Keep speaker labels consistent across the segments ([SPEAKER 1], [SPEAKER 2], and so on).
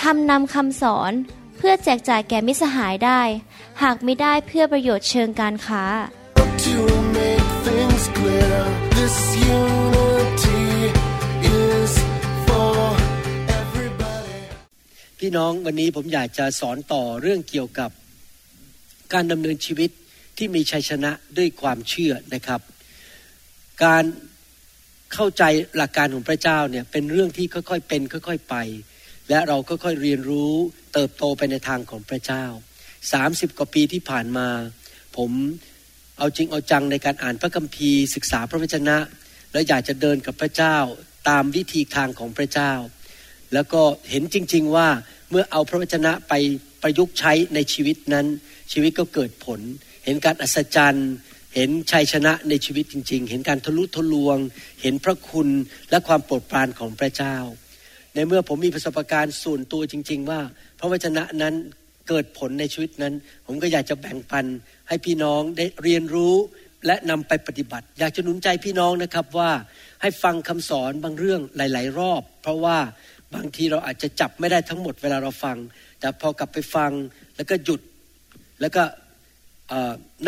[SPEAKER 1] ทำนำคำสอนเพื่อแจกจ่ายแก่มิสหายได้ หากไม่ได้เพื่อประโยชน์เชิงการค้า
[SPEAKER 2] To make things clear, this unity is for everybody.
[SPEAKER 3] พี่น้องวันนี้ผมอยากจะสอนต่อเรื่องเกี่ยวกับการดำเนินชีวิตที่มีชัยชนะด้วยความเชื่อนะครับ การเข้าใจหลักการของพระเจ้าเนี่ยเป็นเรื่องที่ค่อยๆเป็น ค่อย ๆไป และเราค่อยๆเรียนรู้เติบโตไปในทางของพระเจ้า 30 กว่าปีที่ผ่านมา ผมเอาจริงเอาจังในการอ่านพระคัมภีร์ศึกษาพระวจนะ แล้วอยากจะเดินกับพระเจ้าตามวิธีทางของพระเจ้า แล้วก็เห็นจริง ๆว่าเมื่อเอาพระวจนะไปประยุกต์ใช้ในชีวิตนั้น ชีวิตก็เกิดผล เห็นการอัศจรรย์ เห็นชัยชนะในชีวิตจริง ๆ เห็นการทะลุทะลวง เห็นพระคุณและความโปรดปรานของพระเจ้า ในเมื่อผมมีประสบการณ์ส่วนตัวจริง ๆ ว่า พระวจนะนั้นเกิดผลในชีวิตนั้น ผมก็อยากจะแบ่งปันให้พี่น้องได้เรียนรู้และนำไปปฏิบัติ อยากจะหนุนใจพี่น้องนะครับว่าให้ฟังคำสอนบางเรื่องหลาย ๆ รอบ เพราะว่าบางทีเราอาจจะจับไม่ได้ทั้งหมดเวลาเราฟัง แต่พอกลับไปฟังแล้วก็หยุดแล้วก็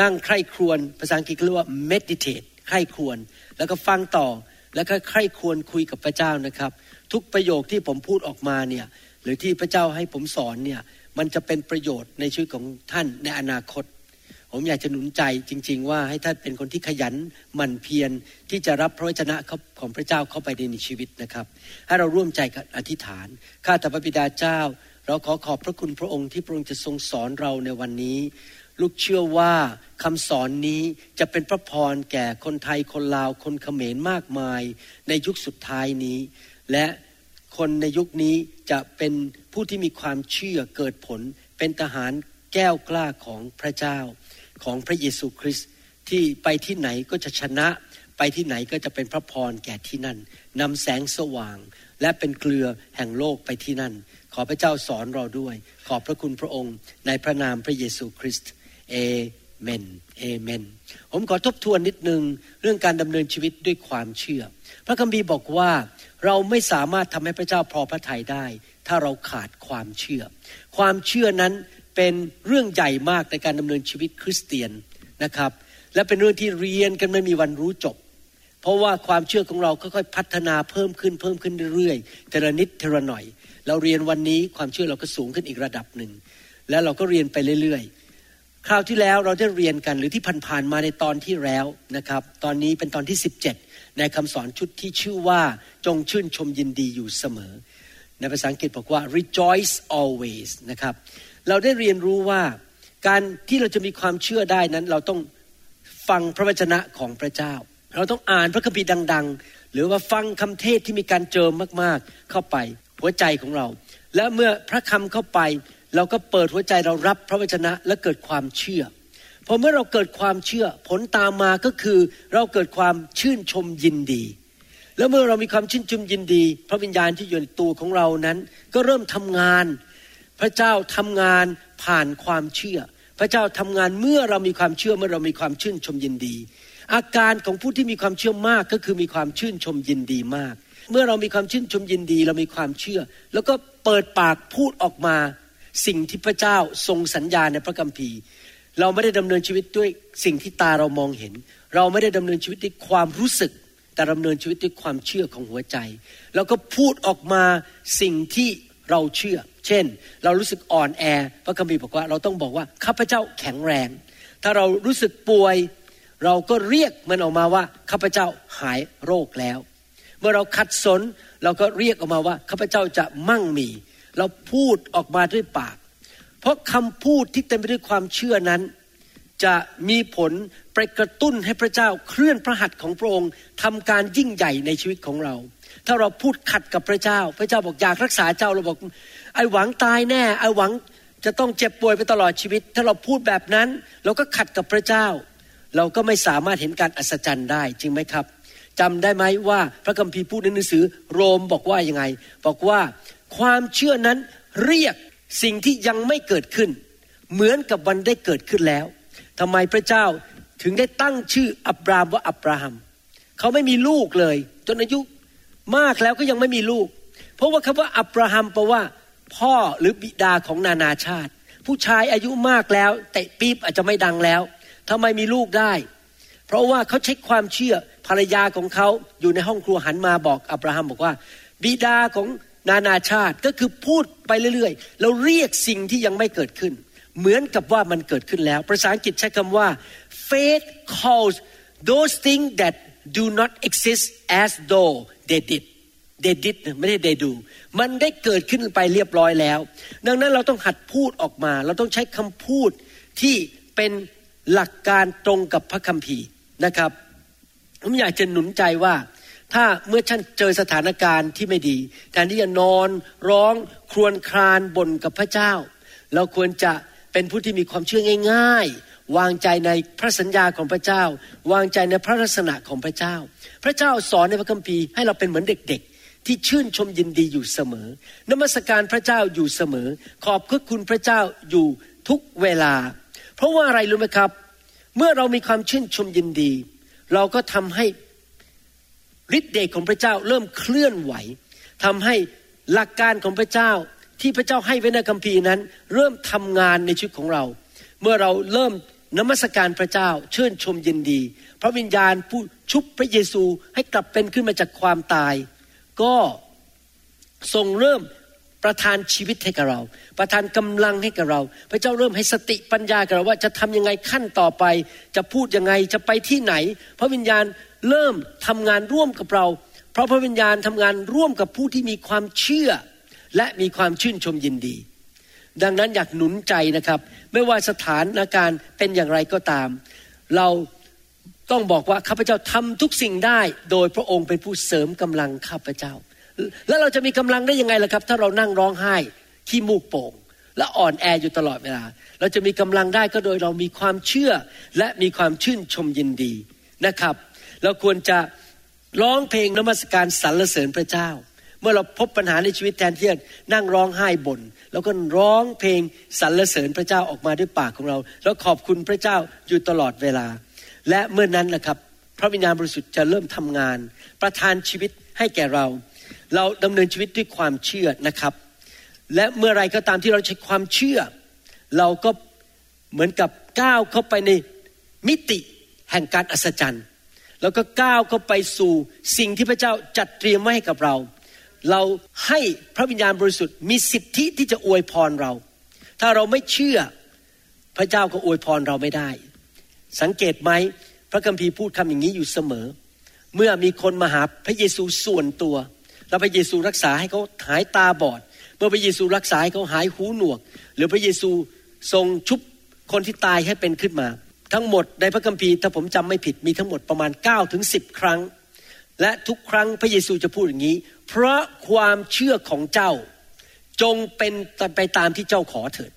[SPEAKER 3] นั่งใคร่ครวญภาษาอังกฤษเรียกว่า meditate ใคร่ครวญแล้วก็ฟังต่อแล้วก็ใคร่ครวญคุยกับพระเจ้านะครับ ทุกประโยคที่ผมพูดออกมาเนี่ยหรือที่พระเจ้าให้ผมสอนเนี่ยมันจะเป็นประโยชน์ในชีวิตของท่านในอนาคต ผมอยากจะหนุนใจจริง ๆ ว่าให้ท่านเป็นคนที่ขยันหมั่นเพียรที่จะรับพระวจนะของพระเจ้าเข้าไปในชีวิตนะครับ ให้เราร่วมใจกันอธิษฐานข้าแต่พระบิดาเจ้า เราขอขอบพระคุณพระองค์ที่พระองค์จะทรงสอนเราในวันนี้ลูกเชื่อว่าคำสอนนี้จะเป็นพระพรแก่คนไทยคนลาวคนเขมรมากมาย ในยุคสุดท้ายนี้ และคนในยุคนี้จะเป็นผู้ที่มีความเชื่อเกิดผล เป็นทหารแก้วกล้าของพระเจ้าของพระเยซูคริสต์ที่ไปที่ไหนก็จะชนะ ไปที่ไหนก็จะเป็นพระพรแก่ที่นั่นนำแสงสว่าง และเป็นเกลือแห่งโลกไปที่นั่น ขอพระเจ้าสอนเราด้วย ขอบพระคุณพระองค์ ในพระนามพระเยซูคริสต์เอเมนเอเมน ผมขอทบทวนนิดนึงเรื่องการดำเนินชีวิตด้วยความเชื่อ พระคัมภีร์บอกว่าเราไม่สามารถทำให้พระเจ้าพอพระทัยได้ ถ้าเราขาดความเชื่อ ความเชื่อนั้นเป็นเรื่องใหญ่มากในการดำเนินชีวิตคริสเตียนนะครับ และเป็นเรื่องที่เรียนกันไม่มีวันรู้จบ เพราะว่าความเชื่อของเราค่อยๆพัฒนาเพิ่มขึ้นเพิ่มขึ้นเรื่อยๆทีละนิดทีละหน่อย เราเรียนวันนี้ความเชื่อเราก็สูงขึ้นอีกระดับหนึ่งแล้วเราก็เรียนไปเรื่อยๆ คราวที่แล้วเราได้เรียนกันหรือที่ผ่านๆมาในตอนที่แล้วนะครับ ตอนนี้เป็นตอนที่ 17 ในคำสอนชุดที่ชื่อว่าจงชื่นชมยินดีอยู่เสมอ ในภาษาอังกฤษบอกว่า rejoice always นะครับ เราได้เรียนรู้ว่าการที่เราจะมีความเชื่อได้นั้น เราต้องฟังพระวจนะของพระเจ้า เราต้องอ่านพระคัมภีร์ดัง ๆ หรือว่าฟังคำเทศที่มีการเจิมมากๆ เข้าไปหัวใจของเรา และเมื่อพระคำเข้าไป เราก็เปิดหัวใจเรารับพระวจนะและเกิดความเชื่อ พอเมื่อเราเกิดความเชื่อผลตามมาก็คือเราเกิดความชื่นชมยินดี แล้วเมื่อเรามีความชื่นชมยินดี พระวิญญาณที่อยู่ในตัวของเรานั้น ก็เริ่มทำงาน พระเจ้าทำงานผ่านความเชื่อ พระเจ้าทำงานเมื่อเรามีความเชื่อเมื่อเรามีความชื่นชมยินดี อาการของผู้ที่มีความเชื่อมากก็คือมีความชื่นชมยินดีมาก เมื่อเรามีความชื่นชมยินดี เรามีความเชื่อ แล้วก็เปิดปากพูดออกมา สิ่งที่พระเจ้าทรงสัญญาในพระคัมภีร์ เราไม่ได้ดำเนินชีวิตด้วยสิ่งที่ตาเรามองเห็น เราไม่ได้ดำเนินชีวิตด้วยความรู้สึก แต่ดำเนินชีวิตด้วยความเชื่อของหัวใจ แล้วก็พูดออกมาสิ่งที่เราเชื่อ เช่น เรารู้สึกอ่อนแอ พระคัมภีร์บอกว่าเราต้องบอกว่าข้าพเจ้าแข็งแรง ถ้าเรารู้สึกป่วย เราก็เรียกมันออกมาว่าข้าพเจ้าหายโรคแล้ว เมื่อเราขัดสนเราก็เรียกออกมาว่าข้าพเจ้าจะมั่งมี เราพูดออกมาด้วยปาก เพราะคำพูดที่เต็มไปด้วยความเชื่อนั้น จะมีผลไปกระตุ้นให้พระเจ้าเคลื่อนพระหัตถ์ของพระองค์ทำการยิ่งใหญ่ในชีวิตของเรา ถ้าเราพูดขัดกับพระเจ้า พระเจ้าบอกอยากรักษาเจ้าเราบอกไอ้หวังตายแน่ไอ้หวังจะต้องเจ็บป่วยไปตลอดชีวิต ถ้าเราพูดแบบนั้น เราก็ขัดกับพระเจ้า เราก็ไม่สามารถเห็นการอัศจรรย์ได้จริงไหมครับจำได้ไหมว่าพระคัมภีร์พูดในหนังสือโรมบอกว่ายังไง บอกว่าความเชื่อนั้นเรียก สิ่งที่ยังไม่เกิดขึ้น เหมือนกับวันได้เกิดขึ้นแล้วทำไมพระเจ้าถึงได้ตั้งชื่ออับรามว่าอับราฮัมเขาไม่มีลูกเลย จนอายุมากแล้วก็ยังไม่มีลูก เพราะว่าคำว่าอับราฮัมแปลว่า พ่อหรือบิดาของนานาชาติ ผู้ชายอายุมากแล้วเตะปี๊บอาจจะไม่ดังแล้วทำไมมีลูกได้ เพราะว่าเขาใช้ความเชื่อภรรยาของเขาอยู่ในห้องครัวหันมาบอกอับราฮัมบอกว่า บิดาของ นานาชาติก็คือพูดไปเรื่อยๆ เราเรียกสิ่งที่ยังไม่เกิดขึ้น เหมือนกับว่ามันเกิดขึ้นแล้ว ภาษาอังกฤษใช้คำว่า faith calls those things that do not exist as though they did they did ไม่ได้ they do มันได้เกิดขึ้นไปเรียบร้อยแล้ว ดังนั้นเราต้องหัดพูดออกมา เราต้องใช้คำพูดที่เป็นหลักการตรงกับพระคัมภีร์นะครับผมอยากจะหนุนใจว่า ถ้าเมื่อท่านเจอสถานการณ์ที่ไม่ดีแทนที่จะนอนร้องครวญครานบ่นกับพระเจ้า เราควรจะเป็นผู้ที่มีความเชื่อง่าย ๆ วางใจในพระสัญญาของพระเจ้า วางใจในพระลักษณะของพระเจ้า พระเจ้าสอนในพระคัมภีร์ให้เราเป็นเหมือนเด็ก ๆ ที่ชื่นชมยินดีอยู่เสมอ นมัสการพระเจ้าอยู่เสมอ ขอบคุณพระเจ้าอยู่ทุกเวลา เพราะว่าอะไรรู้ไหมครับ เมื่อเรามีความชื่นชมยินดี เราก็ทำให้ ฤทธิ์เดชของพระเจ้าเริ่มเคลื่อนไหวทำให้หลักการของพระเจ้าที่พระเจ้าให้ไว้ในคัมภีร์นั้น เริ่มทำงานในชีวิตของเรา เมื่อเราเริ่มนมัสการพระเจ้าเชิญชมยินดี พระวิญญาณผู้ชุบพระเยซูให้กลับเป็นขึ้นมาจากความตาย ก็ทรงเริ่มประทานชีวิตให้กับเรา ประทานกำลังให้กับเรา พระเจ้าเริ่มให้สติปัญญากับเราว่าจะทำยังไงขั้นต่อไป จะพูดยังไงจะไปที่ไหน พระวิญญาณ เริ่มทำงานร่วมกับเรา เพราะพระวิญญาณทำงานร่วมกับผู้ที่มีความเชื่อ และมีความชื่นชมยินดี ดังนั้นอยากหนุนใจนะครับ ไม่ว่าสถานการณ์เป็นอย่างไรก็ตาม เราต้องบอกว่าข้าพเจ้าทำทุกสิ่งได้ โดยพระองค์เป็นผู้เสริมกำลังข้าพเจ้า แล้วเราจะมีกำลังได้ยังไงล่ะครับ ถ้าเรานั่งร้องไห้ขี้มูกโป่ง และอ่อนแออยู่ตลอดเวลา เราจะมีกำลังได้ก็โดยเรามีความเชื่อและมีความชื่นชมยินดีนะครับ เราควรจะร้องเพลงนมัสการสรรเสริญพระเจ้า เมื่อเราพบปัญหาในชีวิตแทนที่จะนั่งร้องไห้บน่นเราก็ร้องเพลงสรรเสริญพระเจ้าออกมาด้วยปากของเรา แล้วขอบคุณพระเจ้าอยู่ตลอดเวลา และเมื่อนั้นนะครับ พระวิญญาณบริสุทธิ์จะเริ่มทำงาน ประทานชีวิตให้แก่เรา เราดำเนินชีวิตด้วยความเชื่อนะครับ และเมื่อไรก็ตามที่เราใช้ความเชื่อ เราก็เหมือนกับก้าวเข้าไปในมิติแห่งการอัศจรรย์ แล้วก็ก้าวเข้าไปสู่สิ่งที่พระเจ้าจัดเตรียมไว้ให้กับเรา เราให้พระวิญญาณบริสุทธิ์มีสิทธิที่จะอวยพรเรา ถ้าเราไม่เชื่อพระเจ้าก็อวยพรเราไม่ได้ สังเกตไหมพระคัมภีร์พูดคำอย่างนี้อยู่เสมอ เมื่อมีคนมาหาพระเยซูส่วนตัว แล้วพระเยซูรักษาให้เขาหายตาบอด เมื่อพระเยซูรักษาให้เขาหายหูหนวก หรือพระเยซูทรงชุบคนที่ตายให้เป็นขึ้นมา ทั้งหมดในพระคัมภีร์ถ้าผมจำไม่ผิดมีทั้งหมดประมาณ9ถึง10 ครั้ง และทุกครั้งพระเยซูจะพูดอย่างนี้ เพราะความเชื่อของเจ้าจงเป็นไปตามที่เจ้าขอเถิด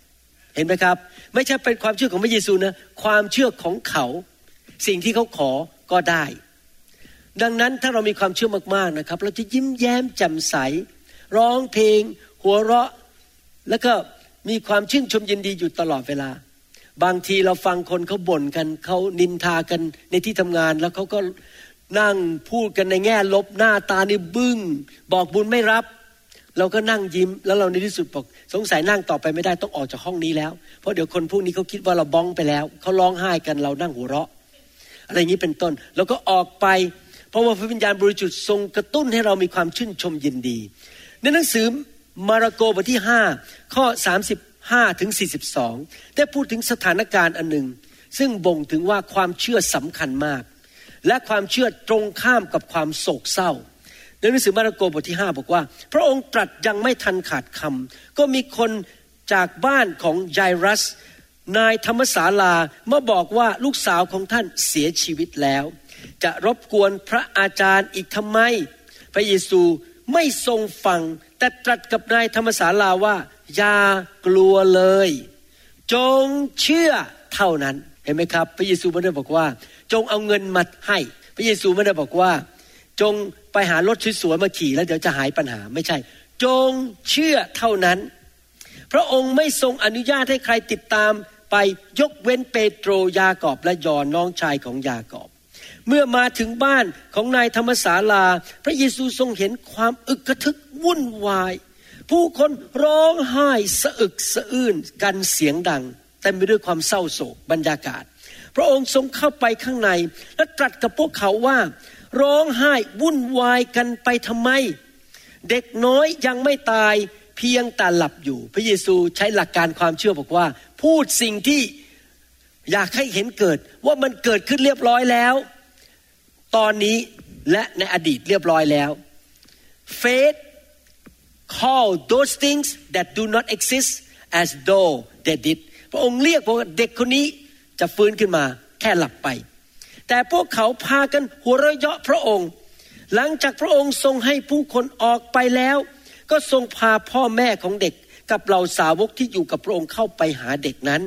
[SPEAKER 3] เห็นไหมครับ ไม่ใช่เป็นความเชื่อของพระเยซูนะความเชื่อของเขา สิ่งที่เขาขอก็ได้ ดังนั้นถ้าเรามีความเชื่อมากๆนะครับ เราจะยิ้มแย้มแจ่มใส ร้องเพลง หัวเราะ แล้วก็มีความชื่นชมยินดีอยู่ตลอดเวลา บางทีเราฟังคนเขาบ่นกันเขานินทากันในที่ทำงาน แล้วเขาก็นั่งพูดกันในแง่ลบหน้าตานี่บึง้ง บอกบุญไม่รับ เราก็นั่งยิ้มแล้วเราในที่สุดบอกสงสัยนั่งต่อไปไม่ได้ต้องออกจากห้องนี้แล้ว เพราะเดี๋ยวคนพวกนี้เขาคิดว่าเราบ้องไปแล้วเขาร้องไห้กันเรานั่งหัวเราะ อะไรอย่างนี้เป็นต้นแล้วก็ออกไป เพราะว่าพระวิญญาณบริสุทธิ์ทรงกระตุ้นให้เรามีความชื่นชมยินดี ในหนังสือมาระโกบทที่5ข้อ 5ถึง42 ได้พูดถึงสถานการณ์อันหนึ่ง ซึ่งบ่งถึงว่าความเชื่อสำคัญมาก และความเชื่อตรงข้ามกับความโศกเศร้า ในหนังสือมาระโกบทที่ 5 บอกว่า พระองค์ตรัสยังไม่ทันขาดคำก็มีคนจากบ้านของไยรัส นายธรรมศาลามาบอกว่าลูกสาวของท่านเสียชีวิตแล้ว จะรบกวนพระอาจารย์อีกทำไม พระเยซูไม่ทรงฟังแต่ตรัสกับนายธรรมศาลาว่า อย่ากลัวเลย จงเชื่อเท่านั้นเห็นไหมครับ พระเยซูไม่ได้บอกว่า จงเอาเงินมาให้ พระเยซูไม่ได้บอกว่า จงไปหารถสวยๆมาขี่แล้วเดี๋ยวจะหายปัญหาไม่ใช่ จงเชื่อเท่านั้น พระองค์ไม่ทรงอนุญาตให้ใครติดตามไปยกเว้นเปโตรยากอบและยอนน้องชายของยากอบ เมื่อมาถึงบ้านของนายธรรมศาลา พระเยซูทรงเห็นความอึกกระทึกวุ่นวาย ผู้คนร้องไห้สะอึกสะอื้นกันเสียงดังเต็มไปด้วยความเศร้าโศกบรรยากาศ พระองค์ทรงเข้าไปข้างใน และตรัสกับพวกเขาว่า ร้องไห้วุ่นวายกันไปทำไม เด็กน้อยยังไม่ตายเพียงแต่หลับอยู่ พระเยซูใช้หลักการความเชื่อบอกว่า พูดสิ่งที่อยากให้เห็นเกิดว่ามันเกิดขึ้นเรียบร้อยแล้ว ตอนนี้และในอดีตเรียบร้อยแล้ว faith call those things that do not exist as though they did พระองค์เรียกบอกว่าเด็กคนนี้จะฟื้นขึ้นมาแค่หลับไป แต่พวกเขาพากันหัวเราะเยาะพระองค์ หลังจากพระองค์ทรงให้ผู้คนออกไปแล้ว ก็ทรงพาพ่อแม่ของเด็กกับเหล่าสาวกที่อยู่กับพระองค์เข้าไปหาเด็กนั้น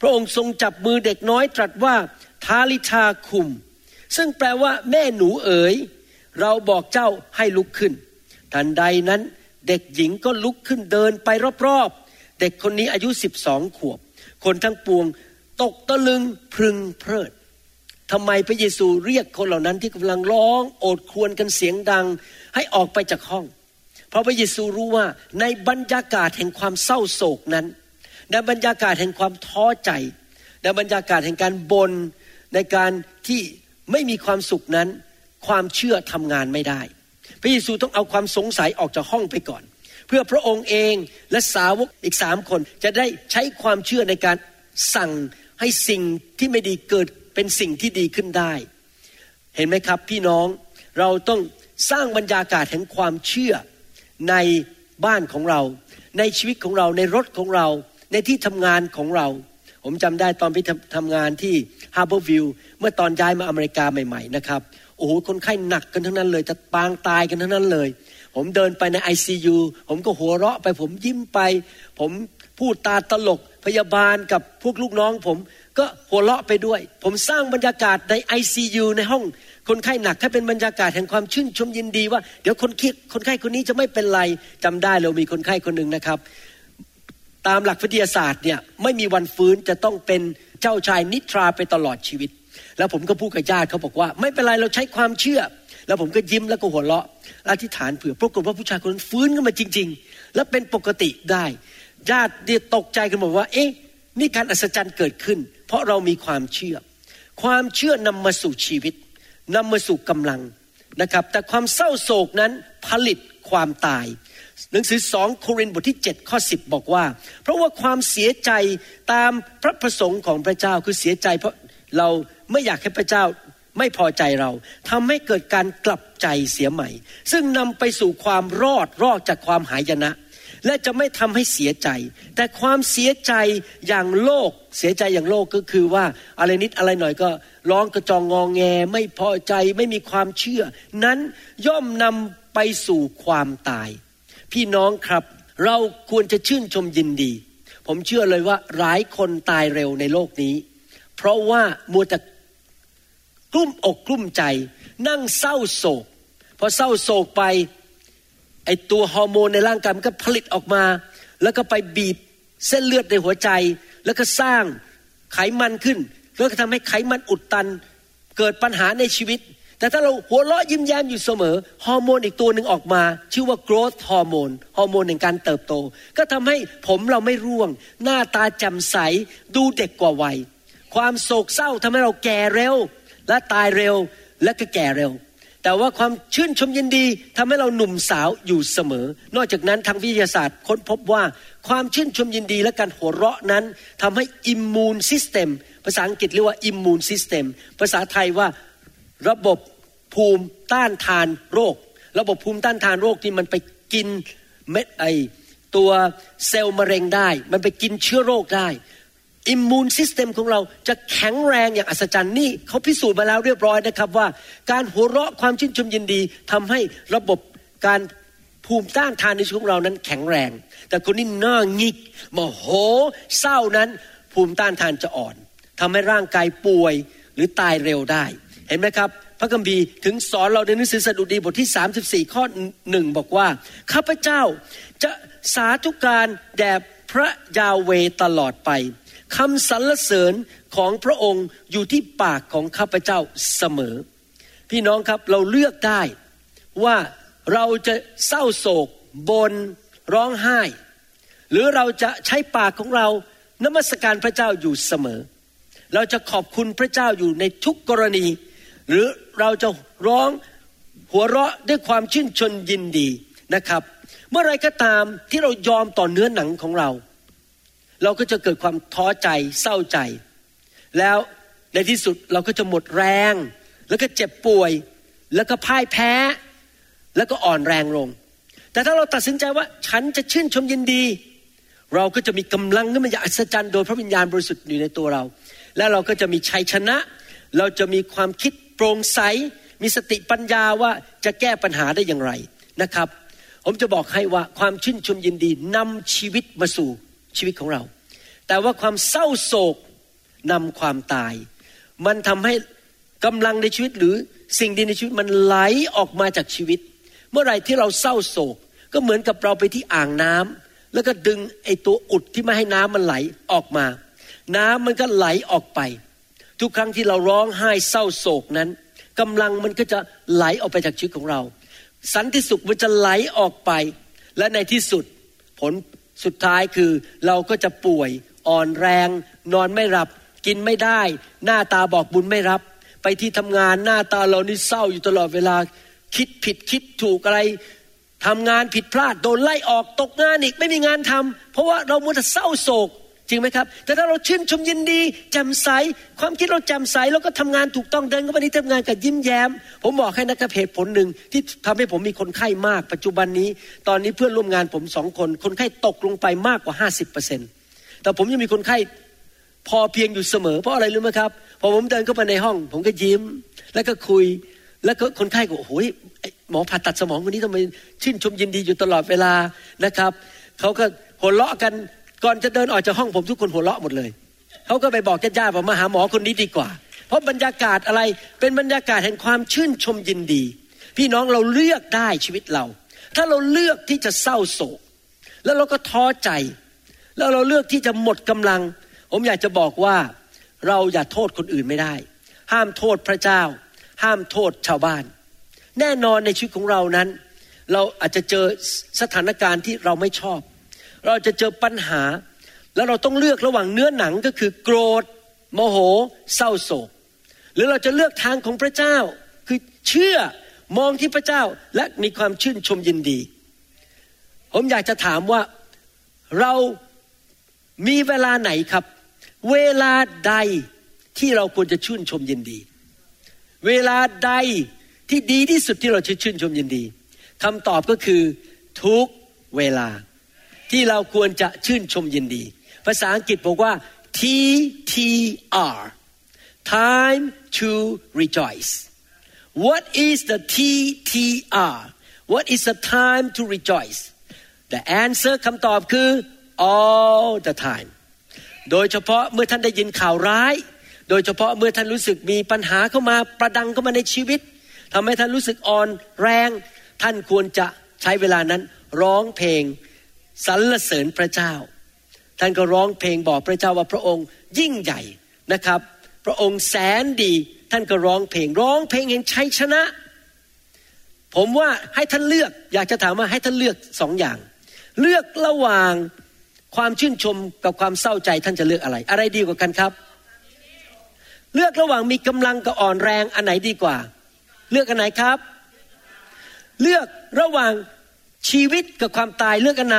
[SPEAKER 3] พระองค์ทรงจับมือเด็กน้อยตรัสว่าทาลิทาคุม ซึ่งแปลว่าแม่หนูเอ๋ย เราบอกเจ้าให้ลุกขึ้น ทันใดนั้น เด็กหญิงก็ลุกขึ้นเดินไปรอบๆ เด็กคนนี้อายุสิบสองขวบ คนทั้งปวงตกตะลึงพรึงเพริดทำไมพระเยซูเรียกคนเหล่านั้นที่กำลังร้องโอดครวญกันเสียงดังให้ออกไปจากห้อง เพราะพระเยซูรู้ว่าในบรรยากาศแห่งความเศร้าโศกนั้น ในบรรยากาศแห่งความท้อใจ ในบรรยากาศแห่งการบ่นในการที่ไม่มีความสุขนั้น ความเชื่อทำงานไม่ได้ พระเยซูต้องเอาความสงสัยออกจากห้องไปก่อน เพื่อพระองค์เองและสาวกอีกสามคนจะได้ใช้ความเชื่อในการสั่งให้สิ่งที่ไม่ดีเกิดเป็นสิ่งที่ดีขึ้นได้ เห็นไหมครับพี่น้องเราต้องสร้างบรรยากาศแห่งความเชื่อในบ้านของเรา ในชีวิตของเราในรถของเรา ในที่ทำงานของเรา ผมจำได้ตอนไปทำทำงานที่ Harborview เมื่อตอนย้ายมาอเมริกาใหม่ ๆ นะครับ โอ้โหคนไข้หนักกันทั้งนั้นเลย จะปางตายกันทั้งนั้นเลย ผมเดินไปใน ICU ผมก็หัวเราะไป ผมยิ้มไป ผมพูดจาตลกพยาบาลกับพวกลูกน้องผมก็หัวเราะไปด้วย ผมสร้างบรรยากาศใน ICU ในห้อง คนไข้หนักให้เป็นบรรยากาศแห่งความชื่นชมยินดีว่า เดี๋ยวคนคิดคนไข้คนนี้จะไม่เป็นไรจำได้เรามีคนไข้คนหนึ่งนะครับ ตามหลักวิทยาศาสตร์เนี่ยไม่มีวันฟื้นจะต้องเป็นเจ้าชายนิทราไปตลอดชีวิต แล้วผมก็พูดกับญาติเขาบอกว่า ไม่เป็นไรเราใช้ความเชื่อ แล้วผมก็ยิ้มแล้วก็หัวเราะอธิษฐานเผื่อปรากฏว่าผู้ชายคนนั้นฟื้นขึ้นมาจริง ๆ และเป็นปกติได้ ญาติเดียตกใจกันหมดว่า เอ๊ะนี่การอัศจรรย์เกิดขึ้น เพราะเรามีความเชื่อ ความเชื่อนำมาสู่ชีวิตนำมาสู่กำลังนะครับ แต่ความเศร้าโศกนั้นผลิตความตายหนังสือสองโครินธ์บทที่7ข้อ10 บอกว่า เพราะว่าความเสียใจตามพระประสงค์ของพระเจ้าคือเสียใจเพราะเรา ไม่อยากให้พระเจ้าไม่พอใจเราทำให้เกิดการกลับใจเสียใหม่ ซึ่งนำไปสู่ความรอดรอดจากความหายนะ และจะไม่ทำให้เสียใจ แต่ความเสียใจอย่างโลก เสียใจอย่างโลกก็คือว่าอะไรนิดอะไรหน่อยก็ร้องกระจองงองแง ไม่พอใจไม่มีความเชื่อ นั้นย่อมนำไปสู่ความตาย พี่น้องครับเราควรจะชื่นชมยินดี ผมเชื่อเลยว่าหลายคนตายเร็วในโลกนี้ เพราะว่ามัวแต่ กลุ้มอกกลุ้มใจ นั่งเศร้าโศกพอเศร้าโศกไปไอตัวฮอร์โมนในร่างกายมันก็ผลิตออกมา แล้วก็ไปบีบเส้นเลือดในหัวใจ แล้วก็สร้างไขมันขึ้น แล้วก็ทำให้ไขมันอุดตัน เกิดปัญหาในชีวิต แต่ถ้าเราหัวเราะยิ้มแย้มอยู่เสมอฮอร์โมนอีกตัวหนึ่งออกมา ชื่อว่า growth ฮอร์โมนฮอร์โมนแห่งการเติบโต ก็ทำให้ผมเราไม่ร่วง หน้าตาแจ่มใสดูเด็กกว่าวัย ความโศกเศร้าทำให้เราแก่เร็ว และตายเร็วและก็แก่เร็ว แต่ว่าความชื่นชมยินดีทำให้เราหนุ่มสาวอยู่เสมอ นอกจากนั้นทางวิทยาศาสตร์ค้นพบว่าความชื่นชมยินดีและการหัวเราะนั้นทำให้ immune system ภาษาอังกฤษเรียกว่า immune system ภาษาไทยว่าระบบภูมิต้านทานโรค ระบบภูมิต้านทานโรคที่มันไปกินเม็ดไอ้ตัวเซลล์มะเร็งได้ มันไปกินเชื้อโรคได้ immune system ของเราจะแข็งแรงอย่างอัศจรรย์นี่เขาพิสูจน์มาแล้วเรียบร้อยนะครับ ว่าการหัวเราะความชื่นชมยินดีทำให้ระบบการภูมิต้านทานในชีวิตของเรานั้นแข็งแรง แต่คนที่หน้าหงิกโมโหเศร้านั้น ภูมิต้านทานจะอ่อนทำให้ร่างกายป่วยหรือตายเร็วได้ เห็นไหมครับ พระคัมภีร์ถึงสอนเราในหนังสือสดุดีบทที่ 34 ข้อหนึ่งบอกว่า ข้าพเจ้าจะสาธุการแด่พระยาเวตลอดไป คำสรรเสริญของพระองค์อยู่ที่ปากของข้าพเจ้าเสมอ พี่น้องครับเราเลือกได้ว่าเราจะเศร้าโศกบนร้องไห้ หรือเราจะใช้ปากของเรานมัสการพระเจ้าอยู่เสมอ เราจะขอบคุณพระเจ้าอยู่ในทุกกรณี หรือเราจะร้องหัวเราะด้วยความชื่นชนยินดีนะครับ เมื่อไรก็ตามที่เรายอมต่อเนื้อหนังของเรา เราก็จะเกิดความท้อใจเศร้าใจ แล้วในที่สุดเราก็จะหมดแรง แล้วก็เจ็บป่วย แล้วก็พ่ายแพ้ แล้วก็อ่อนแรงลง แต่ถ้าเราตัดสินใจว่าฉันจะชื่นชมยินดี เราก็จะมีกำลังขึ้นมาอย่างอัศจรรย์โดยพระวิญญาณบริสุทธิ์อยู่ในตัวเรา และเราก็จะมีชัยชนะ เราจะมีความคิดโปร่งใส มีสติปัญญาว่าจะแก้ปัญหาได้อย่างไรนะครับ ผมจะบอกให้ว่าความชื่นชมยินดีนำชีวิตมาสู่ ชีวิตของเรา แต่ว่าความเศร้าโศกนำความตาย มันทำให้กำลังในชีวิตหรือสิ่งดีในชีวิตมันไหลออกมาจากชีวิต เมื่อไหร่ที่เราเศร้าโศก ก็เหมือนกับเราไปที่อ่างน้ำแล้วก็ดึงไอ้ตัวอุดที่ไม่ให้น้ำมันไหลออกมา น้ำมันก็ไหลออกไป ทุกครั้งที่เราร้องไห้เศร้าโศกนั้นกำลังมันก็จะไหลออกไปจากชีวิตของเรา สันติสุขมันจะไหลออกไป และในที่สุดผล สุดท้ายคือเราก็จะป่วยอ่อนแรง นอนไม่หลับ กินไม่ได้ หน้าตาบอกบุญไม่รับ ไปที่ทำงานหน้าตาเรานี่เศร้าอยู่ตลอดเวลา คิดผิดคิดถูกอะไรทำงานผิดพลาดโดนไล่ออกตกงานอีกไม่มีงานทำเพราะว่าเรามัวแต่เศร้าโศก จริงไหมครับ แต่ถ้าเราชื่นชมยินดีแจ่มใส ความคิดเราแจ่มใสแล้วก็ทำงานถูกต้องเดินเข้าไปที่ทำงานกับยิ้มแย้ม ผมบอกให้นะครับเหตุผลหนึ่งที่ทำให้ผมมีคนไข้มาก ปัจจุบันนี้ ตอนนี้เพื่อนร่วมงานผมสองคน คนไข้ตกลงไปมากกว่าห้าสิบเปอร์เซ็นแต่ผมยังมีคนไข้พอเพียงอยู่เสมอ เพราะอะไรรู้ไหมครับพอผมเดินเข้าไปในห้อง ผมก็ยิ้ม แล้วก็คุยแล้วก็คนไข้ก็โอ้ยหมอผ่าตัดสมองคนนี้ทำไมชื่นชมยินดีอยู่ตลอดเวลานะครับเขาก็หัวเราะกัน ก่อนจะเดินออกจากห้องผมทุกคนหัวเราะหมดเลย เขาก็ไปบอกญาติๆว่ามาหาหมอคนนี้ดีกว่า เพราะบรรยากาศอะไรเป็นบรรยากาศแห่งความชื่นชมยินดี พี่น้องเราเลือกได้ชีวิตเรา ถ้าเราเลือกที่จะเศร้าโศก แล้วเราก็ท้อใจ แล้วเราเลือกที่จะหมดกำลัง ผมอยากจะบอกว่าเราอย่าโทษคนอื่นไม่ได้ ห้ามโทษพระเจ้า ห้ามโทษชาวบ้าน แน่นอนในชีวิตของเรานั้น เราอาจจะเจอสถานการณ์ที่เราไม่ชอบ เราจะเจอปัญหา แล้วเราต้องเลือกระหว่างเนื้อหนังก็คือโกรธโมโห เศร้าโศก หรือเราจะเลือกทางของพระเจ้า คือเชื่อมองที่พระเจ้าและมีความชื่นชมยินดี ผมอยากจะถามว่าเรามีเวลาไหนครับ เวลาใดที่เราควรจะชื่นชมยินดี เวลาใดที่ดีที่สุดที่เราจะชื่นชมยินดีคำตอบก็คือทุกเวลา ที่เราควรจะชื่นชมยินดี ภาษาอังกฤษบอกว่า TTR time to rejoice What is the TTR What is the time to rejoice The answer คำตอบคือ all the time โดยเฉพาะเมื่อท่านได้ยินข่าวร้าย โดยเฉพาะเมื่อท่านรู้สึกมีปัญหาเข้ามาประดังเข้ามาในชีวิตทำให้ท่านรู้สึกอ่อนแรง ท่านควรจะใช้เวลานั้นร้องเพลง สรรเสริญพระเจ้า ท่านก็ร้องเพลงบอกพระเจ้าว่าพระองค์ยิ่งใหญ่นะครับ พระองค์แสนดี ท่านก็ร้องเพลงร้องเพลงแห่งชัยชนะ ผมว่าให้ท่านเลือกอยากจะถามว่าให้ท่านเลือกสองอย่าง เลือกระหว่างความชื่นชมกับความเศร้าใจท่านจะเลือกอะไร อะไรดีกว่ากันครับ เลือกระหว่างมีกำลังกับอ่อนแรงอันไหนดีกว่า เลือกอันไหนครับ เลือกระหว่าง ชีวิตกับความตายเลือกอันไหน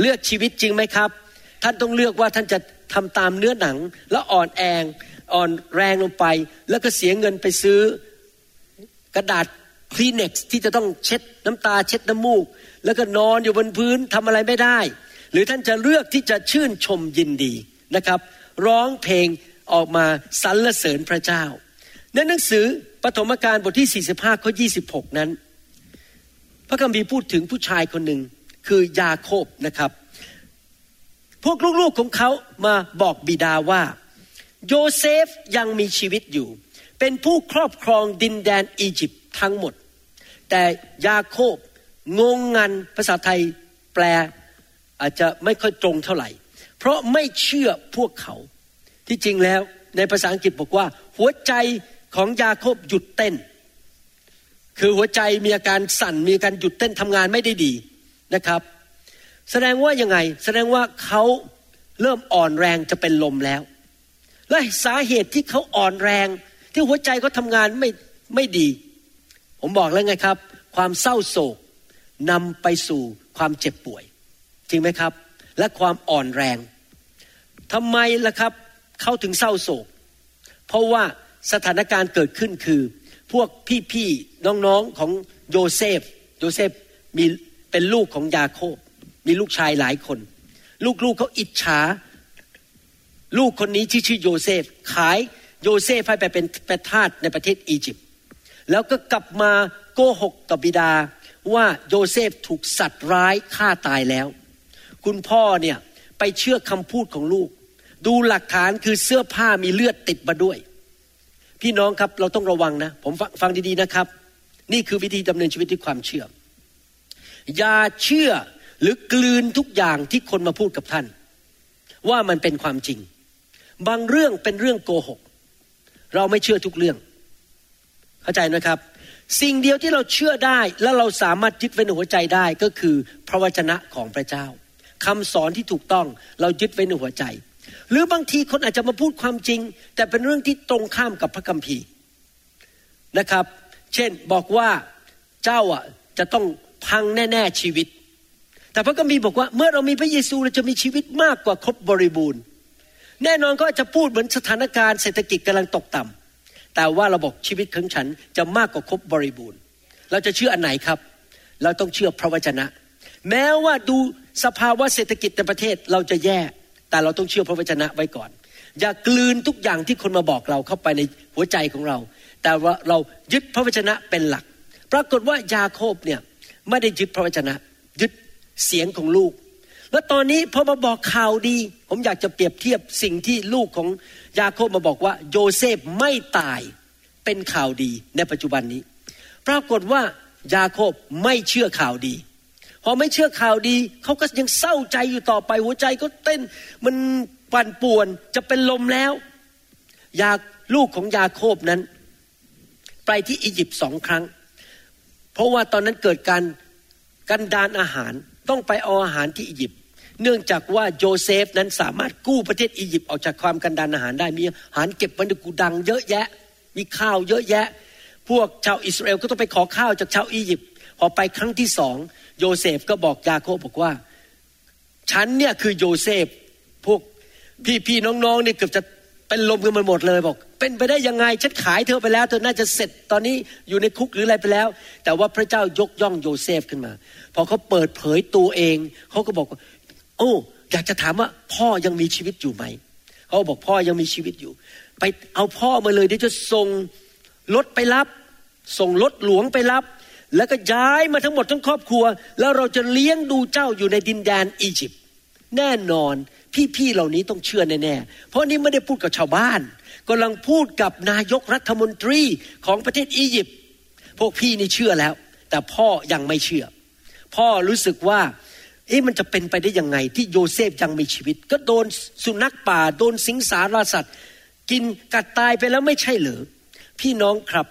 [SPEAKER 3] เลือกชีวิตจริงไหมครับ ท่านต้องเลือกว่าท่านจะทำตามเนื้อหนัง แล้วอ่อนแองอ่อนแรงลงไป แล้วก็เสียเงินไปซื้อกระดาษคลีเน็กซ์ที่จะต้องเช็ดน้ำตาเช็ดน้ำมูก แล้วก็นอนอยู่บนพื้นทำอะไรไม่ได้ หรือท่านจะเลือกที่จะชื่นชมยินดีนะครับ ร้องเพลงออกมาสรรเสริญพระเจ้า ในหนังสือปฐมกาลบทที่ 45ข้อ26 นั้น พระคัมภีร์พูดถึงผู้ชายคนหนึ่งคือยาโคบนะครับ พวกลูกๆของเขามาบอกบิดาว่า โยเซฟยังมีชีวิตอยู่ เป็นผู้ครอบครองดินแดนอียิปต์ทั้งหมด แต่ยาโคบงงงันภาษาไทยแปลอาจจะไม่ค่อยตรงเท่าไหร่ เพราะไม่เชื่อพวกเขา ที่จริงแล้วในภาษาอังกฤษบอกว่า หัวใจของยาโคบหยุดเต้น คือหัวใจมีอาการสั่นมีการหยุดเต้นทำงานไม่ได้ดีนะครับ แสดงว่ายังไง แสดงว่าเขาเริ่มอ่อนแรงจะเป็นลมแล้ว และสาเหตุที่เขาอ่อนแรง ที่หัวใจเขาทำงานไม่ไม่ดี ผมบอกแล้วไงครับ ความเศร้าโศกนำไปสู่ความเจ็บป่วย จริงไหมครับ และความอ่อนแรงทำไมล่ะครับเขาถึงเศร้าโศก เพราะว่าสถานการณ์เกิดขึ้นคือ พวกพี่ๆน้องๆของโยเซฟ โยเซฟมีเป็นลูกของยาโคบ มีลูกชายหลายคน ลูกๆเขาอิจฉา ลูกคนนี้ที่ชื่อโยเซฟ ขายโยเซฟให้ไปเป็นเป็นทาสในประเทศอียิปต์แล้วก็กลับมาโกหกกับบิดาว่าโยเซฟถูกสัตว์ร้ายฆ่าตายแล้ว คุณพ่อเนี่ยไปเชื่อคำพูดของลูก ดูหลักฐานคือเสื้อผ้ามีเลือดติดมาด้วย พี่น้องครับเราต้องระวังนะ ผมฟังฟังดีๆนะครับ นี่คือวิธีดำเนินชีวิตด้วยความเชื่อ อย่าเชื่อหรือกลืนทุกอย่างที่คนมาพูดกับท่าน ว่ามันเป็นความจริง บางเรื่องเป็นเรื่องโกหก เราไม่เชื่อทุกเรื่อง เข้าใจนะครับ สิ่งเดียวที่เราเชื่อได้และเราสามารถยึดไว้ในหัวใจได้ก็คือพระวจนะของพระเจ้าคำสอนที่ถูกต้องเรายึดไว้ในหัวใจ หรือบางทีคนอาจจะมาพูดความจริง แต่เป็นเรื่องที่ตรงข้ามกับพระคัมภีร์นะครับ เช่นบอกว่าเจ้าอะจะต้องพังแน่ ๆชีวิต แต่พระคัมภีร์บอกว่าเมื่อเรามีพระเยซูเราจะมีชีวิตมากกว่าครบบริบูรณ์ แน่นอนก็จะพูดเหมือนสถานการณ์เศรษฐกิจกำลังตกต่ำแต่ว่าเราบอกชีวิตของฉันจะมากกว่าครบบริบูรณ์ เราจะเชื่ออันไหนครับ เราต้องเชื่อพระวจนะ แม้ว่าดูสภาวะเศรษฐกิจในประเทศเราจะแย่ แต่เราต้องเชื่อพระวจนะไว้ก่อน อย่ากลืนทุกอย่างที่คนมาบอกเราเข้าไปในหัวใจของเรา แต่ว่าเรายึดพระวจนะเป็นหลัก ปรากฏว่ายาโคบเนี่ยไม่ได้ยึดพระวจนะ ยึดเสียงของลูก แล้วตอนนี้พอมาบอกข่าวดี ผมอยากจะเปรียบเทียบสิ่งที่ลูกของยาโคบมาบอกว่า โยเซฟไม่ตายเป็นข่าวดีในปัจจุบันนี้ ปรากฏว่ายาโคบไม่เชื่อข่าวดี พอไม่เชื่อข่าวดี เขาก็ยังเศร้าใจอยู่ต่อไป หัวใจก็เต้นมันปั่นป่วนจะเป็นลมแล้ว ยาลูกของยาโคบนั้น ไปที่อียิปต์สองครั้ง เพราะว่าตอนนั้นเกิดการกันดานอาหารต้องไปเอาอาหารที่อียิปต์เนื่องจากว่าโยเซฟนั้นสามารถกู้ประเทศอียิปต์ออกจากความกันดารอาหารได้มีอาหารเก็บไว้ในกูดังเยอะแยะ มีข้าวเยอะแยะ พวกชาวอิสราเอลก็ต้องไปขอข้าวจากชาวอียิปต์พอไปครั้งที่สอง โยเซฟก็บอกยาโคบบอกว่า ฉันเนี่ยคือโยเซฟพวกพี่ๆน้องๆเนี่ยเกือบจะเป็นลมกันมาหมดเลยบอก เป็นไปได้ยังไงฉันขายเธอไปแล้ว เธอน่าจะเสร็จตอนนี้อยู่ในคุกหรืออะไรไปแล้ว แต่ว่าพระเจ้ายกย่องโยเซฟขึ้นมา พอเขาเปิดเผยตัวเองเขาก็บอกว่า โอ้อยากจะถามว่าพ่อยังมีชีวิตอยู่ไหมเขาบอกพ่อยังมีชีวิตอยู่ ไปเอาพ่อมาเลยเดี๋ยวจะส่งรถไปรับ ส่งรถหลวงไปรับ แล้วก็ย้ายมาทั้งหมดทั้งครอบครัว แล้วเราจะเลี้ยงดูเจ้าอยู่ในดินแดนอียิปต์แน่นอนพี่ๆเหล่านี้ต้องเชื่อแน่ๆเพราะนี่ไม่ได้พูดกับชาวบ้านกำลังพูดกับนายกรัฐมนตรีของประเทศอียิปต์พวกพี่นี่เชื่อแล้ว แต่พ่อยังไม่เชื่อ พ่อรู้สึกว่าเอ๊ะมันจะเป็นไปได้ยังไง ที่โยเซฟยังมีชีวิต ก็โดนสุนัขป่า โดนสิงสารสัตว์ กินกัดตายไปแล้วไม่ใช่เหรอพี่น้องครับ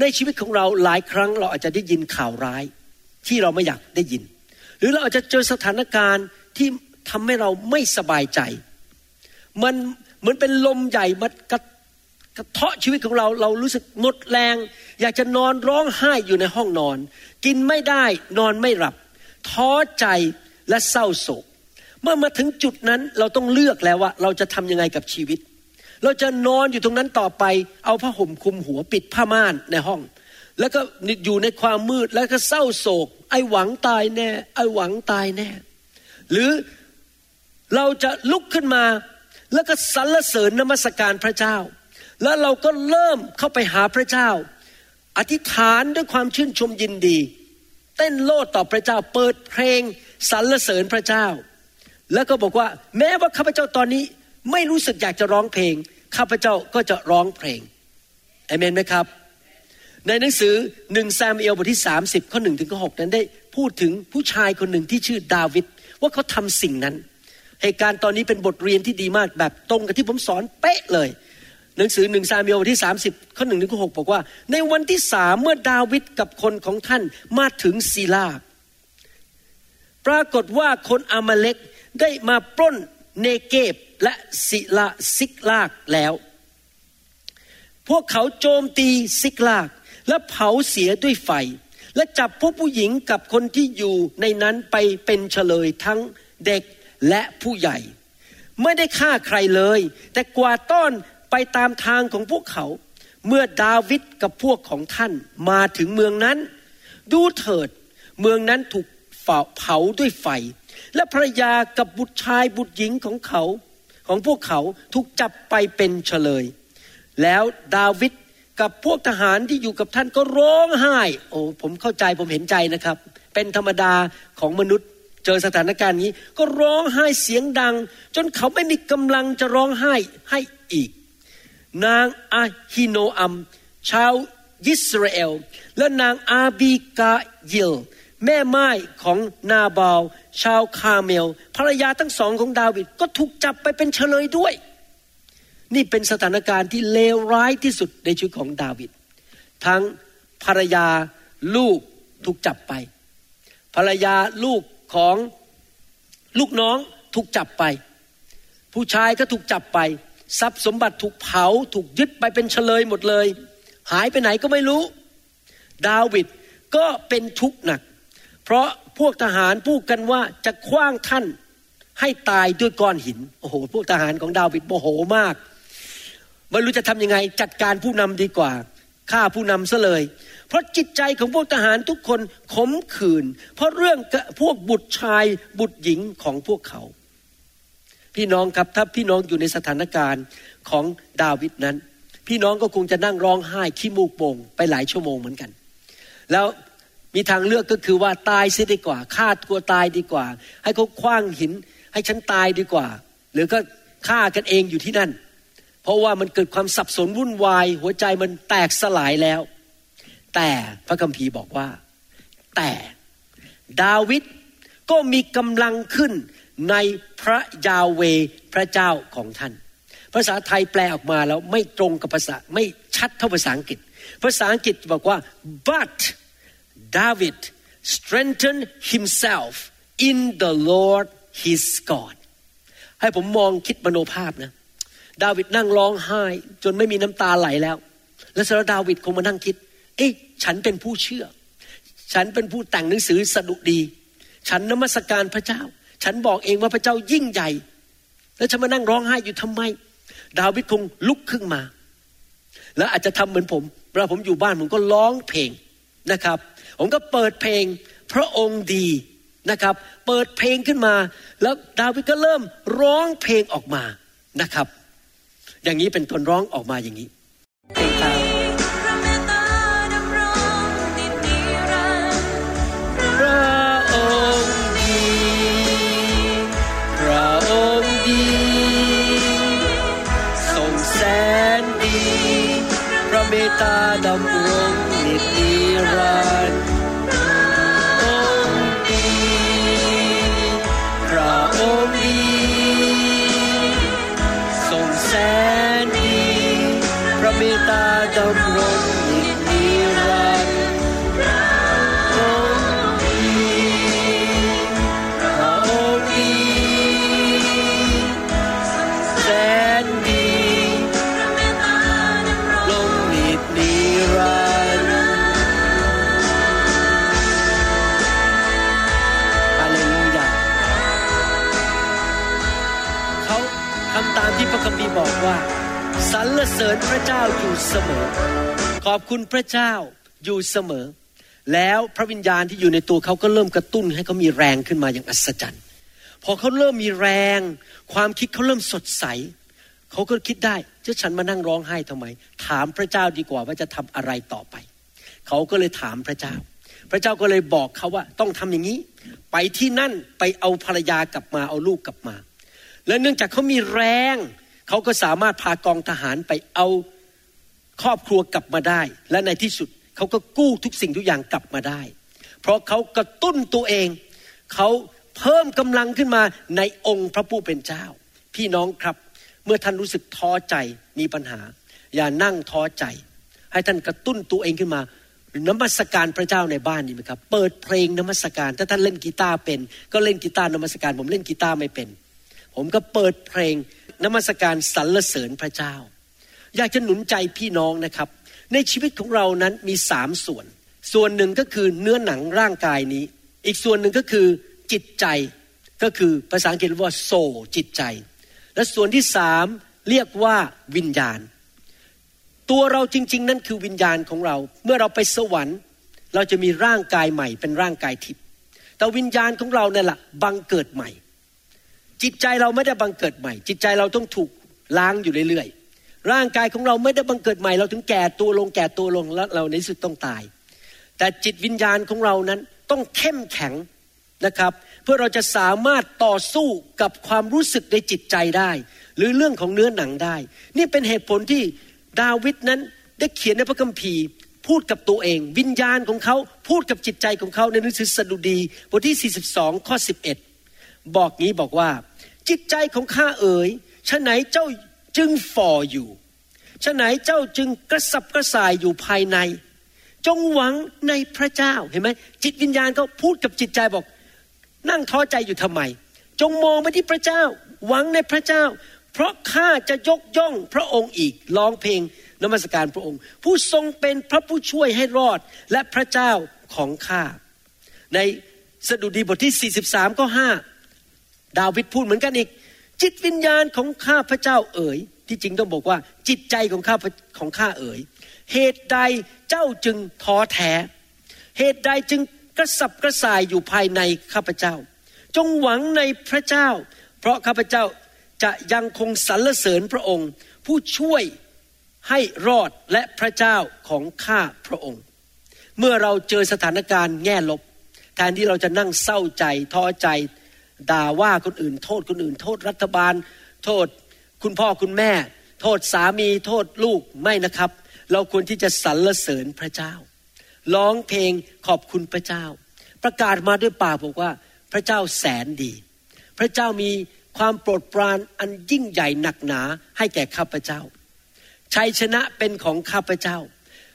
[SPEAKER 3] ในชีวิตของเราหลายครั้งเราอาจจะได้ยินข่าวร้าย ที่เราไม่อยากได้ยิน หรือเราอาจจะเจอสถานการณ์ที่ทำให้เราไม่สบายใจ มันเหมือนเป็นลมใหญ่มากระกระเทาะชีวิตของเราเรารู้สึกหมดแรง อยากจะนอนร้องไห้อยู่ในห้องนอน กินไม่ได้นอนไม่หลับ ท้อใจและเศร้าโศก เมื่อมาถึงจุดนั้นเราต้องเลือกแล้วว่า เราจะทำยังไงกับชีวิต เราจะนอนอยู่ตรงนั้นต่อไป เอาผ้าห่มคลุมหัวปิดผ้าม่านในห้อง แล้วก็อยู่ในความมืดแล้วก็เศร้าโศก ไอ้หวังตายแน่ ไอ้หวังตายแน่ หรือเราจะลุกขึ้นมาแล้วก็สรรเสริญนมัสการพระเจ้า แล้วเราก็เริ่มเข้าไปหาพระเจ้า อธิษฐานด้วยความชื่นชมยินดี เต้นโลดต่อพระเจ้า เปิดเพลงสรรเสริญพระเจ้า แล้วก็บอกว่า แม้ว่าข้าพเจ้าตอนนี้ ไม่รู้สึกอยากจะร้องเพลง ข้าพเจ้าก็จะร้องเพลงเอเมนไหมครับ ในหนังสือหนึ่งซามูเอลบทที่ 30 ข้อหนึ่งถึงข้อหนั้นได้พูดถึงผู้ชายคนหนึ่งที่ชื่อดาวิดว่าเขาทำสิ่งนั้นเหตุการณ์ตอนนี้เป็นบทเรียนที่ดีมากแบบตรงกับที่ผมสอนเป๊ะเลย หนังสือหนึ่งซามูเอลบทที่ 30 ข้อหนึ่งถึงข้อหบอกว่า ในวันที่สามเมื่อดาวิดกับคนของท่านมาถึงซีลาปรากฏว่าคนอามาเลกได้มาปล้น เนเกบและศิลาซิกลากแล้ว พวกเขาโจมตีซิกลาก และเผาเสียด้วยไฟ และจับพวกผู้หญิงกับคนที่อยู่ในนั้นไปเป็นเฉลยทั้งเด็กและผู้ใหญ่ ไม่ได้ฆ่าใครเลย แต่กวาดต้อนไปตามทางของพวกเขา เมื่อดาวิดกับพวกของท่านมาถึงเมืองนั้น ดูเถิด เมืองนั้นถูกเผาด้วยไฟ และภรรยากับบุตรชายบุตรหญิงของเขาของพวกเขาถูกจับไปเป็นเฉลย แล้วดาวิดกับพวกทหารที่อยู่กับท่านก็ร้องไห้ โอ้ผมเข้าใจผมเห็นใจนะครับ เป็นธรรมดาของมนุษย์เจอสถานการณ์นี้ ก็ร้องไห้เสียงดัง จนเขาไม่มีกำลังจะร้องไห้ให้อีก นางอาฮิโนอัมชาวยิสราเอล และนางอาบีกาเยล แม่ไม้ของนาบาลชาวคาเมลภรรยาทั้งสองของดาวิดก็ถูกจับไปเป็นเฉลยด้วย นี่เป็นสถานการณ์ที่เลวร้ายที่สุดในชีวิตของดาวิดทั้งภรรยาลูกถูกจับไป ภรรยาลูกของลูกน้องถูกจับไป ผู้ชายก็ถูกจับไป ทรัพย์สมบัติถูกเผาถูกยึดไปเป็นเฉลยหมดเลย หายไปไหนก็ไม่รู้ ดาวิดก็เป็นทุกข์หนัก เพราะพวกทหารพูดกันว่าจะคว้างท่านให้ตายด้วยก้อนหิน โอ้โห พวกทหารของดาวิดโมโหมาก ไม่รู้จะทำยังไงจัดการผู้นำดีกว่าฆ่าผู้นำซะเลย เพราะจิตใจของพวกทหารทุกคนขมขื่น เพราะเรื่องพวกบุตรชายบุตรหญิงของพวกเขา พี่น้องครับถ้าพี่น้องอยู่ในสถานการณ์ของดาวิดนั้น พี่น้องก็คงจะนั่งร้องไห้ขี้มูกโป่งไปหลายชั่วโมงเหมือนกัน แล้ว มีทางเลือกก็คือว่าตายเสียดีกว่าฆ่าตัวตายดีกว่า ให้เขาคว้างหิน ให้ฉันตายดีกว่า หรือก็ฆ่ากันเองอยู่ที่นั่น เพราะว่ามันเกิดความสับสนวุ่นวาย หัวใจมันแตกสลายแล้ว แต่พระคัมภีร์บอกว่า แต่ดาวิดก็มีกำลังขึ้นในพระยาเวพระเจ้าของท่าน ภาษาไทยแปลออกมาแล้วไม่ตรงกับภาษาไม่ชัดเท่าภาษาอังกฤษ ภาษาอังกฤษบอกว่า but David strengthened himself in the Lord his God ให้ผมมองคิดมโนภาพนะ ดาวิดนั่งร้องไห้ จนไม่มีน้ำตาไหลแล้ว แล้วสารดาวิดคงมานั่งคิด เอ๊ะฉันเป็นผู้เชื่อ ฉันเป็นผู้แต่งหนังสือสดุดี ฉันนมัสการพระเจ้า ฉันบอกเองว่าพระเจ้ายิ่งใหญ่ แล้วฉันมานั่งร้องไห้อยู่ทำไม ดาวิดคงลุกขึ้นมา แล้วอาจจะทำเหมือนผมเวลาผมอยู่บ้านผมก็ร้องเพลงนะครับ ผมก็เปิดเพลงพระองค์ดีนะครับ เปิดเพลงขึ้นมา แล้วดาวิดก็เริ่มร้องเพลงออกมานะครับ อย่างนี้เป็นต้นร้องออกมาอย่างนี้เพลงตาม
[SPEAKER 4] พระเมตตาดำรงนิจนิรันดร์
[SPEAKER 3] ริญพระเจ้าอยู่เสมอ ขอบคุณพระเจ้าอยู่เสมอ แล้วพระวิญญาณที่อยู่ในตัวเขาก็เริ่มกระตุ้นให้เขามีแรงขึ้นมาอย่างอัศจรรย์ พอเขาเริ่มมีแรง ความคิดเขาเริ่มสดใส เขาก็คิดได้จะฉันมานั่งร้องไห้ทำไม ถามพระเจ้าดีกว่าว่าจะทำอะไรต่อไป เขาก็เลยถามพระเจ้า พระเจ้าก็เลยบอกเขาว่าต้องทำอย่างนี้ ไปที่นั่นไปเอาภรรยากลับมาเอาลูกกลับมา และเนื่องจากเขามีแรง เขาก็สามารถพากองทหารไปเอาครอบครัวกลับมาได้ และในที่สุดเขาก็กู้ทุกสิ่งทุกอย่างกลับมาได้ เพราะเขากระตุ้นตัวเอง เขาเพิ่มกำลังขึ้นมาในองค์พระผู้เป็นเจ้า พี่น้องครับเมื่อท่านรู้สึกท้อใจมีปัญหา อย่านั่งท้อใจ ให้ท่านกระตุ้นตัวเองขึ้นมานมัสการพระเจ้าในบ้านนี่ไหมครับ เปิดเพลงนมัสการ ถ้าท่านเล่นกีตาร์เป็น ก็เล่นกีตาร์นมัสการ ผมเล่นกีตาร์ไม่เป็น ผมก็เปิดเพลงนมัสการสรรเสริญพระเจ้า อยากจะหนุนใจพี่น้องนะครับ ในชีวิตของเรานั้นมีสามส่วน ส่วนหนึ่งก็คือเนื้อหนังร่างกายนี้ อีกส่วนหนึ่งก็คือจิตใจก็คือภาษาอังกฤษเรียกว่าโซจิตใจ และส่วนที่สามเรียกว่าวิญญาณ ตัวเราจริง ๆ นั่นคือวิญญาณของเรา เมื่อเราไปสวรรค์ เราจะมีร่างกายใหม่เป็นร่างกายทิพย์แต่วิญญาณของเราเนี่ยแหละบังเกิดใหม่ จิตใจเราไม่ได้บังเกิดใหม่ จิตใจเราต้องถูกล้างอยู่เรื่อยๆ ร่างกายของเราไม่ได้บังเกิดใหม่ เราถึงแก่ตัวลงแก่ตัวลงแล้วเราในสุดต้องตาย แต่จิตวิญญาณของเรานั้นต้องเข้มแข็งนะครับ เพื่อเราจะสามารถต่อสู้กับความรู้สึกในจิตใจได้ หรือเรื่องของเนื้อหนังได้ นี่เป็นเหตุผลที่ดาวิดนั้นได้เขียนในพระคัมภีร์ พูดกับตัวเอง วิญญาณของเขาพูดกับจิตใจของเขาในหนังสือสดุดีบทที่ 42 ข้อ 11 บอกงี้บอกว่า จิตใจของข้าเอ๋ยฉะไหนเจ้าจึงฝ่ออยู่ฉะไหนเจ้าจึงกระสับกระส่ายอยู่ภายใน จงหวังในพระเจ้าเห็นไหมจิตวิญญาณเขาพูดกับจิตใจบอก นั่งท้อใจอยู่ทำไม จงมองไปที่พระเจ้า หวังในพระเจ้า เพราะข้าจะยกย่องพระองค์อีกร้องเพลงนมัสการพระองค์ ผู้ทรงเป็นพระผู้ช่วยให้รอดและพระเจ้าของข้าในสดุดีบทที่ 43ข้อ5 ดาวิดพูดเหมือนกันอีก จิตวิญญาณของข้าพระเจ้าเอ๋ย ที่จริงต้องบอกว่า จิตใจของข้าของข้าเอ๋ย เหตุใดเจ้าจึงท้อแท้ เหตุใดจึงกระสับกระส่ายอยู่ภายในข้าพเจ้า จงหวังในพระเจ้า เพราะข้าพเจ้าจะยังคงสรรเสริญพระองค์ ผู้ช่วยให้รอดและพระเจ้าของข้าพระองค์ เมื่อเราเจอสถานการณ์แง่ลบ แทนที่เราจะนั่งเศร้าใจท้อใจ ด่าว่าคนอื่น โทษคนอื่น โทษรัฐบาล โทษคุณพ่อคุณแม่ โทษสามีโทษลูกไม่นะครับ เราควรที่จะสรรเสริญพระเจ้า ร้องเพลงขอบคุณพระเจ้า ประกาศมาด้วยปากบอกว่า พระเจ้าแสนดี พระเจ้ามีความโปรดปรานอันยิ่งใหญ่หนักหนาให้แก่ข้าพเจ้าชัยชนะเป็นของข้าพเจ้า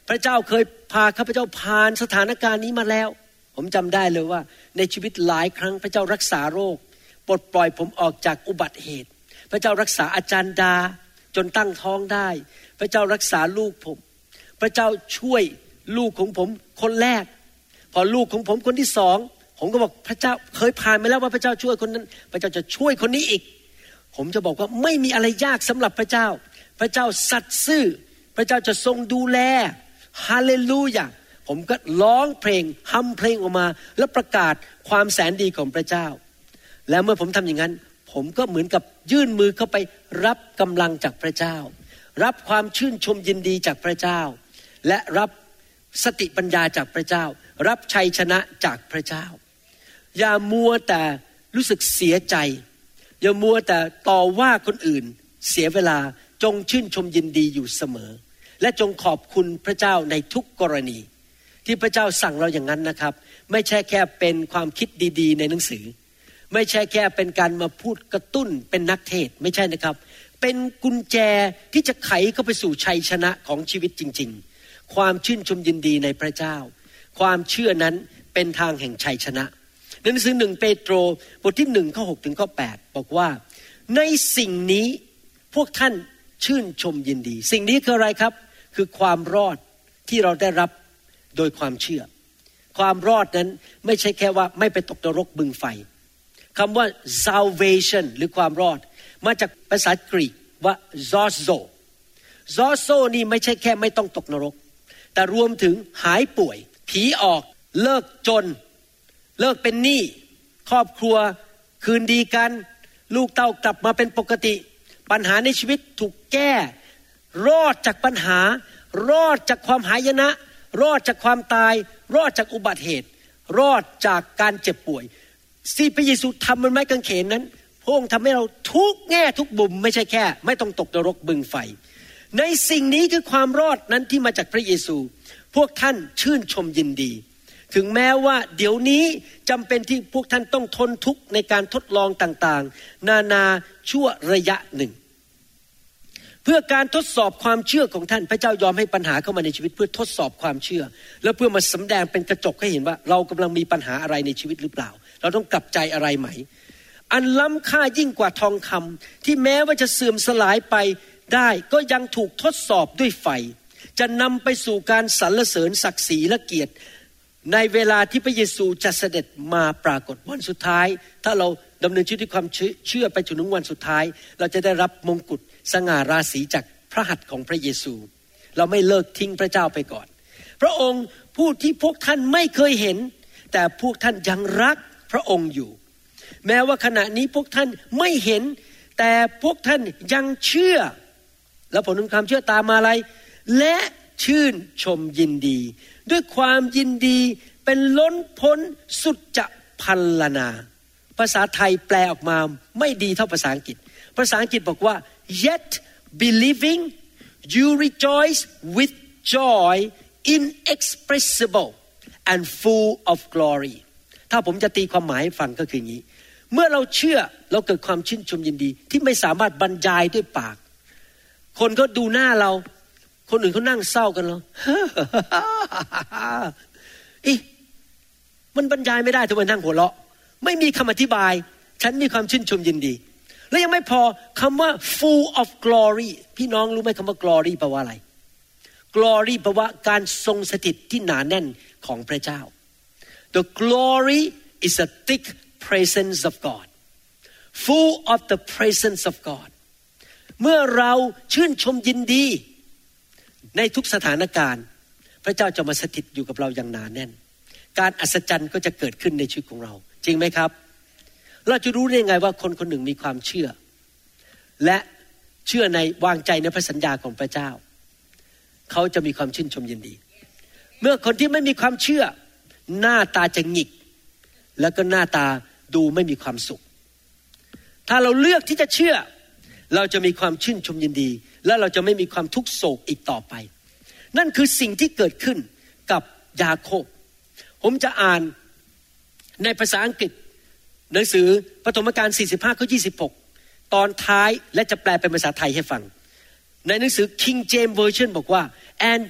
[SPEAKER 3] พระเจ้าเคยพาข้าพเจ้าผ่านสถานการณ์นี้มาแล้ว ผมจำได้เลยว่า ในชีวิตหลายครั้งพระเจ้ารักษาโรค ปลดปล่อยผมออกจากอุบัติเหตุ พระเจ้ารักษาอาจารย์ดาจนตั้งท้องได้ พระเจ้ารักษาลูกผม พระเจ้าช่วยลูกของผมคนแรก พอลูกของผมคนที่สองผมก็บอกพระเจ้าเคยผ่านมาแล้วว่าพระเจ้าช่วยคนนั้น พระเจ้าจะช่วยคนนี้อีก ผมจะบอกว่าไม่มีอะไรยากสำหรับพระเจ้า พระเจ้าสัตย์ซื่อ พระเจ้าจะทรงดูแลฮาเลลูยา ผมก็ร้องเพลงฮัมเพลงออกมา แล้วประกาศความแสนดีของพระเจ้า แล้วเมื่อผมทำอย่างนั้น ผมก็เหมือนกับยื่นมือเข้าไปรับกำลังจากพระเจ้า รับความชื่นชมยินดีจากพระเจ้า และรับสติปัญญาจากพระเจ้า รับชัยชนะจากพระเจ้า อย่ามัวแต่รู้สึกเสียใจ อย่ามัวแต่ต่อว่าคนอื่น เสียเวลาจงชื่นชมยินดีอยู่เสมอ และจงขอบคุณพระเจ้าในทุกกรณี ที่พระเจ้าสั่งเราอย่างนั้นนะครับ ไม่ใช่แค่เป็นความคิดดี ๆ ในหนังสือ ไม่ใช่แค่เป็นการมาพูดกระตุ้นเป็นนักเทศไม่ใช่นะครับ เป็นกุญแจที่จะไขเข้าไปสู่ชัยชนะของชีวิตจริง ๆ ความชื่นชมยินดีในพระเจ้า ความเชื่อนั้นเป็นทางแห่งชัยชนะหนังสือหนึ่งเปโตรบทที่หนึ่งข้อหกถึงข้อแปดบอกว่า ในสิ่งนี้พวกท่านชื่นชมยินดี สิ่งนี้คืออะไรครับ คือความรอดที่เราได้รับ โดยความเชื่อ ความรอดนั้นไม่ใช่แค่ว่าไม่ไปตกนรกบึงไฟคำว่า salvation หรือความรอด มาจากภาษากรีกว่า zozo zozo นี่ไม่ใช่แค่ไม่ต้องตกนรก แต่รวมถึงหายป่วย ผีออกเลิกจน เลิกเป็นหนี้ครอบครัวคืนดีกัน ลูกเต้ากลับมาเป็นปกติ ปัญหาในชีวิตถูกแก้ รอดจากปัญหารอดจากความหายนะ รอดจากความตาย รอดจากอุบัติเหตุ รอดจากการเจ็บป่วยที่พระเยซูทำบนไม้กางเขนนั้นพระองค์ทำให้เราทุกแง่ทุกบุมไม่ใช่แค่ ไม่ต้องตกนรกบึงไฟ ในสิ่งนี้คือความรอดนั้นที่มาจากพระเยซู พวกท่านชื่นชมยินดี ถึงแม้ว่าเดี๋ยวนี้จำเป็นที่พวกท่านต้องทนทุกข์ในการทดลองต่างๆ นานาชั่วระยะหนึ่ง พื่อการทดสอบความเชื่อของท่าน พระเจ้ายอมให้ปัญหาเข้ามาในชีวิตเพื่อทดสอบความเชื่อ แล้วเพื่อมาสำแดงเป็นกระจกให้เห็นว่า เรากำลังมีปัญหาอะไรในชีวิตหรือเปล่า เราต้องกลับใจอะไรไหม อันล้ำค่ายิ่งกว่าทองคำที่แม้ว่าจะเสื่อมสลายไปได้ก็ยังถูกทดสอบด้วยไฟ จะนำไปสู่การสรรเสริญศักดิ์ศรีและเกียรติ ในเวลาที่พระเยซูจะเสด็จมาปรากฏวันสุดท้าย ถ้าเราดำเนินชีวิตด้วยความเชื่อเชื่อไปจนถึงวันสุดท้าย เราจะได้รับมงกุฎ สง่าราศีจากพระหัตถ์ของพระเยซู เราไม่เลิกทิ้งพระเจ้าไปก่อน พระองค์ผู้ที่พวกท่านไม่เคยเห็น แต่พวกท่านยังรักพระองค์อยู่ แม้ว่าขณะนี้พวกท่านไม่เห็น แต่พวกท่านยังเชื่อ แล้วผลของความเชื่อตามมาอะไร และชื่นชมยินดี ด้วยความยินดีเป็นล้นพ้นสุดจะพันลนา ภาษาไทยแปลออกมาไม่ดีเท่าภาษาอังกฤษ ภาษาอังกฤษบอกว่า yet believing you rejoice with joy inexpressible and full of glory ถ้าผมจะตีความหมายให้ฟังก็คืออย่างนี้ เมื่อเราเชื่อเราเกิดความชื่นชมยินดีที่ไม่สามารถบรรยายด้วยปาก คนก็ดูหน้าเรา คนอื่นเขานั่งเศร้ากันเราอีมันบรรยายไม่ได้ทำไมนั่งหัวเราะ ไม่มีคำอธิบาย ฉันมีความชื่นชมยินดี แล้วยังไม่พอคำว่า full of glory พี่น้องรู้ไหมคำว่า glory แปลว่าอะไร glory แปลว่าการทรงสถิตที่หนาแน่นของพระเจ้า the glory is a thick presence of God full of the presence of God เมื่อเราชื่นชมยินดี ในทุกสถานการณ์ พระเจ้าจะมาสถิตอยู่กับเราอย่างหนาแน่น การอัศจรรย์ก็จะเกิดขึ้นในชีวิตของเรา จริงไหมครับ เราจะรู้ได้ไงว่าคนคนหนึ่งมีความเชื่อ และเชื่อในวางใจในพระสัญญาของพระเจ้า เขาจะมีความชื่นชมยินดี เมื่อคนที่ไม่มีความเชื่อ หน้าตาจะหงิก แล้วก็หน้าตาดูไม่มีความสุข ถ้าเราเลือกที่จะเชื่อ เราจะมีความชื่นชมยินดี และเราจะไม่มีความทุกข์โศกอีกต่อไป นั่นคือสิ่งที่เกิดขึ้นกับยาโคบ ผมจะอ่านในภาษาอังกฤษ หนังสือปฐมกาล 45 ข้อ 26 ตอนท้ายและจะแปลเป็นภาษาไทยให้ฟัง ในหนังสือ King James Version บอกว่า and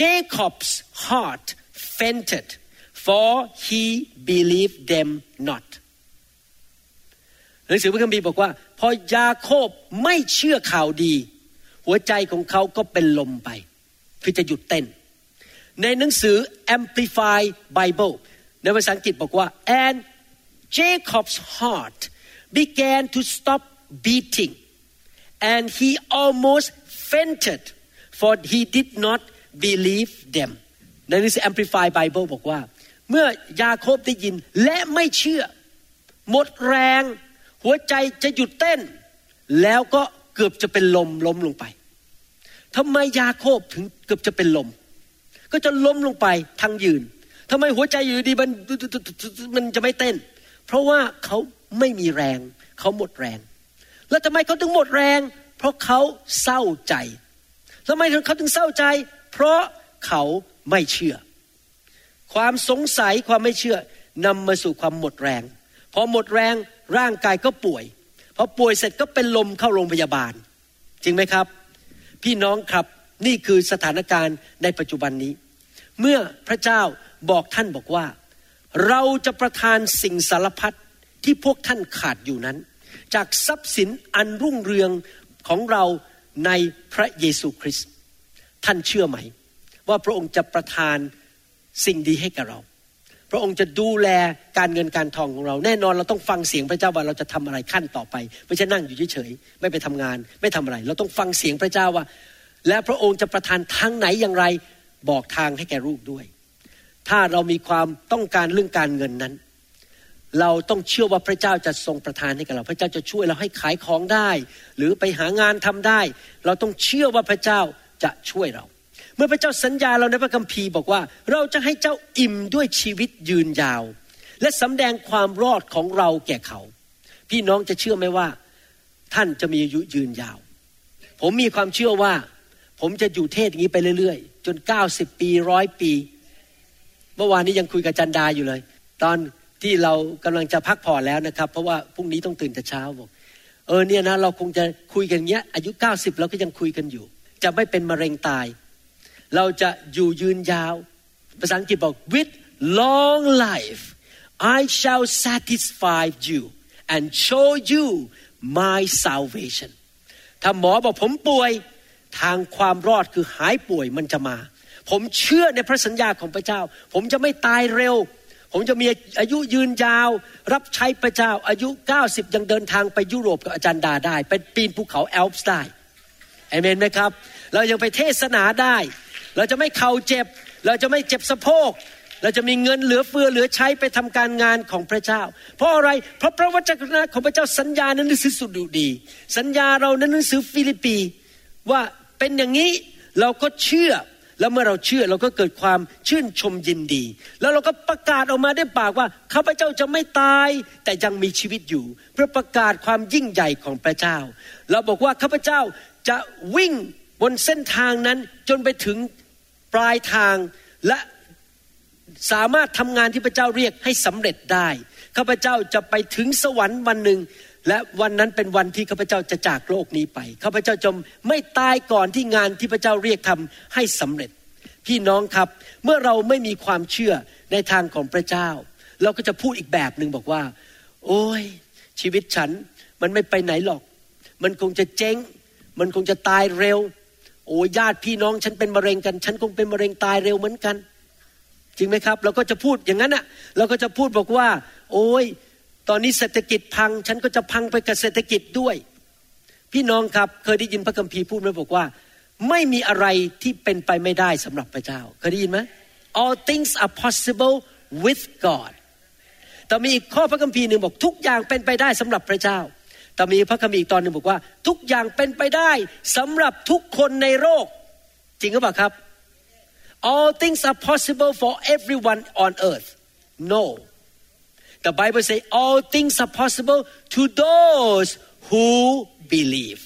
[SPEAKER 3] Jacob's heart fainted for he believed them not หนังสือพระคัมภีร์บอกว่า พอยาโคบไม่เชื่อข่าวดี หัวใจของเขาก็เป็นลมไป คือจะหยุดเต้น ในหนังสือ Amplify Bible ในภาษาอังกฤษบอกว่า and Jacob's heart began to stop beating and he almost fainted for he did not believe them ในหนังสือ Amplify Bible บอกว่า เมื่อยาโคบได้ยินและไม่เชื่อ หมดแรง หัวใจจะหยุดเต้น แล้วก็เกือบจะเป็นลมล้มลงไปทำไมยาโคบถึงเกือบจะเป็นลม ก็จะล้มลงไปทางยืนทำไมหัวใจอยู่ดีมันมันจะไม่เต้น เพราะว่าเขาไม่มีแรงเขาหมดแรง แล้วทำไมเขาถึงหมดแรง เพราะเขาเศร้าใจทำไมเขาถึงเศร้าใจ เพราะเขาไม่เชื่อ ความสงสัยความไม่เชื่อนำมาสู่ความหมดแรง พอหมดแรงร่างกายก็ป่วยพอป่วยเสร็จก็เป็นลมเข้าโรงพยาบาล จริงไหมครับ พี่น้องครับนี่คือสถานการณ์ในปัจจุบันนี้ เมื่อพระเจ้าบอกท่านบอกว่า เราจะประทานสิ่งสารพัดที่พวกท่านขาดอยู่นั้น จากทรัพย์สินอันรุ่งเรืองของเราในพระเยซูคริสต์ท่านเชื่อไหม ว่าพระองค์จะประทานสิ่งดีให้กับเรา พระองค์จะดูแลการเงินการทองของเรา แน่นอนเราต้องฟังเสียงพระเจ้าว่าเราจะทำอะไรขั้นต่อไป ไม่ใช่นั่งอยู่เฉยๆไม่ไปทำงาน ไม่ทำอะไร เราต้องฟังเสียงพระเจ้าว่า และพระองค์จะประทานทางไหนอย่างไรบอกทางให้แก่ลูกด้วย ถ้าเรามีความต้องการเรื่องการเงินนั้น เราต้องเชื่อว่าพระเจ้าจะทรงประทานให้กับเรา พระเจ้าจะช่วยเราให้ขายของได้ หรือไปหางานทำได้ เราต้องเชื่อว่าพระเจ้าจะช่วยเรา เมื่อพระเจ้าสัญญาเราในพระคัมภีร์บอกว่า เราจะให้เจ้าอิ่มด้วยชีวิตยืนยาว และสำแดงความรอดของเราแก่เขา พี่น้องจะเชื่อไหมว่า ท่านจะมีอายุยืนยาว ผมมีความเชื่อว่า ผมจะอยู่เทศอย่างนี้ไปเรื่อย ๆ จน 90 ปีร้อยปี มื่อวานนี้ยังคุยกับจันดาอยู่เลย ตอนที่เรากำลังจะพักผ่อนแล้วนะครับ เพราะว่าพรุ่งนี้ต้องตื่นแต่เช้าบอกเออเนี่ยนะเราคงจะคุยกันเงี้ย อายุ90เราก็ยังคุยกันอยู่ จะไม่เป็นมะเร็งตาย เราจะอยู่ยืนยาว ภาษาอังกฤษบอก with long life I shall satisfy you and show you my salvation ถ้าหมอบอกผมป่วย ทางความรอดคือหายป่วยมันจะมา ผมเชื่อในพระสัญญาของพระเจ้า ผมจะไม่ตายเร็ว ผมจะมีอายุยืนยาว รับใช้พระเจ้า อายุ 90 ยังเดินทางไปยุโรปกับอาจารย์ดาได้ไปปีนภูเขาแอลป์ได้เอเมนไหมครับ เรายังไปเทศนาได้ เราจะไม่เข่าเจ็บ เราจะไม่เจ็บสะโพก เราจะมีเงินเหลือเฟือเหลือใช้ไปทำการงานของพระเจ้า เพราะอะไร เพราะพระวจนะของพระเจ้าสัญญาในหนังสือสุดดี สัญญาเราในหนังสือฟิลิปปีว่าเป็นอย่างนี้เราก็เชื่อ แล้วเมื่อเราเชื่อเราก็เกิดความชื่นชมยินดี แล้วเราก็ประกาศออกมาด้วยปากว่าข้าพเจ้าจะไม่ตาย แต่ยังมีชีวิตอยู่ เพื่อประกาศความยิ่งใหญ่ของพระเจ้า เราบอกว่าข้าพเจ้าจะวิ่งบนเส้นทางนั้นจนไปถึงปลายทางและสามารถทำงานที่พระเจ้าเรียกให้สำเร็จได้ข้าพเจ้าจะไปถึงสวรรค์วันหนึ่ง และวันนั้นเป็นวันที่ข้าพเจ้าจะจากโลกนี้ไปข้าพเจ้าจะไม่ตายก่อนที่งานที่พระเจ้าเรียกทำให้สำเร็จ พี่น้องครับ เมื่อเราไม่มีความเชื่อในทางของพระเจ้า เราก็จะพูดอีกแบบหนึ่งบอกว่า โอ้ย ชีวิตฉันมันไม่ไปไหนหรอก มันคงจะเจ๊ง มันคงจะตายเร็ว โอ้ยญาติพี่น้องฉันเป็นมะเร็งกัน ฉันคงเป็นมะเร็งตายเร็วเหมือนกัน จริงไหมครับ เราก็จะพูดอย่างนั้นอะ เราก็จะพูดบอกว่า โอ้ย ตอนนี้เศรษฐกิจพัง ฉันก็จะพังไปกับเศรษฐกิจด้วย พี่น้องครับเคยได้ยินพระคัมภีร์พูดไหมบอกว่า ไม่มีอะไรที่เป็นไปไม่ได้สำหรับพระเจ้า เคยได้ยินไหม all things are possible with God แต่มีอีกข้อพระคัมภีร์หนึ่งบอกทุกอย่างเป็นไปได้สำหรับพระเจ้า แต่มีพระคัมภีร์อีกตอนหนึ่งบอกว่า ทุกอย่างเป็นไปได้สำหรับทุกคนในโลกจริงหรือเปล่าครับ all things are possible for everyone on earth no the Bible say all things are possible to those who believe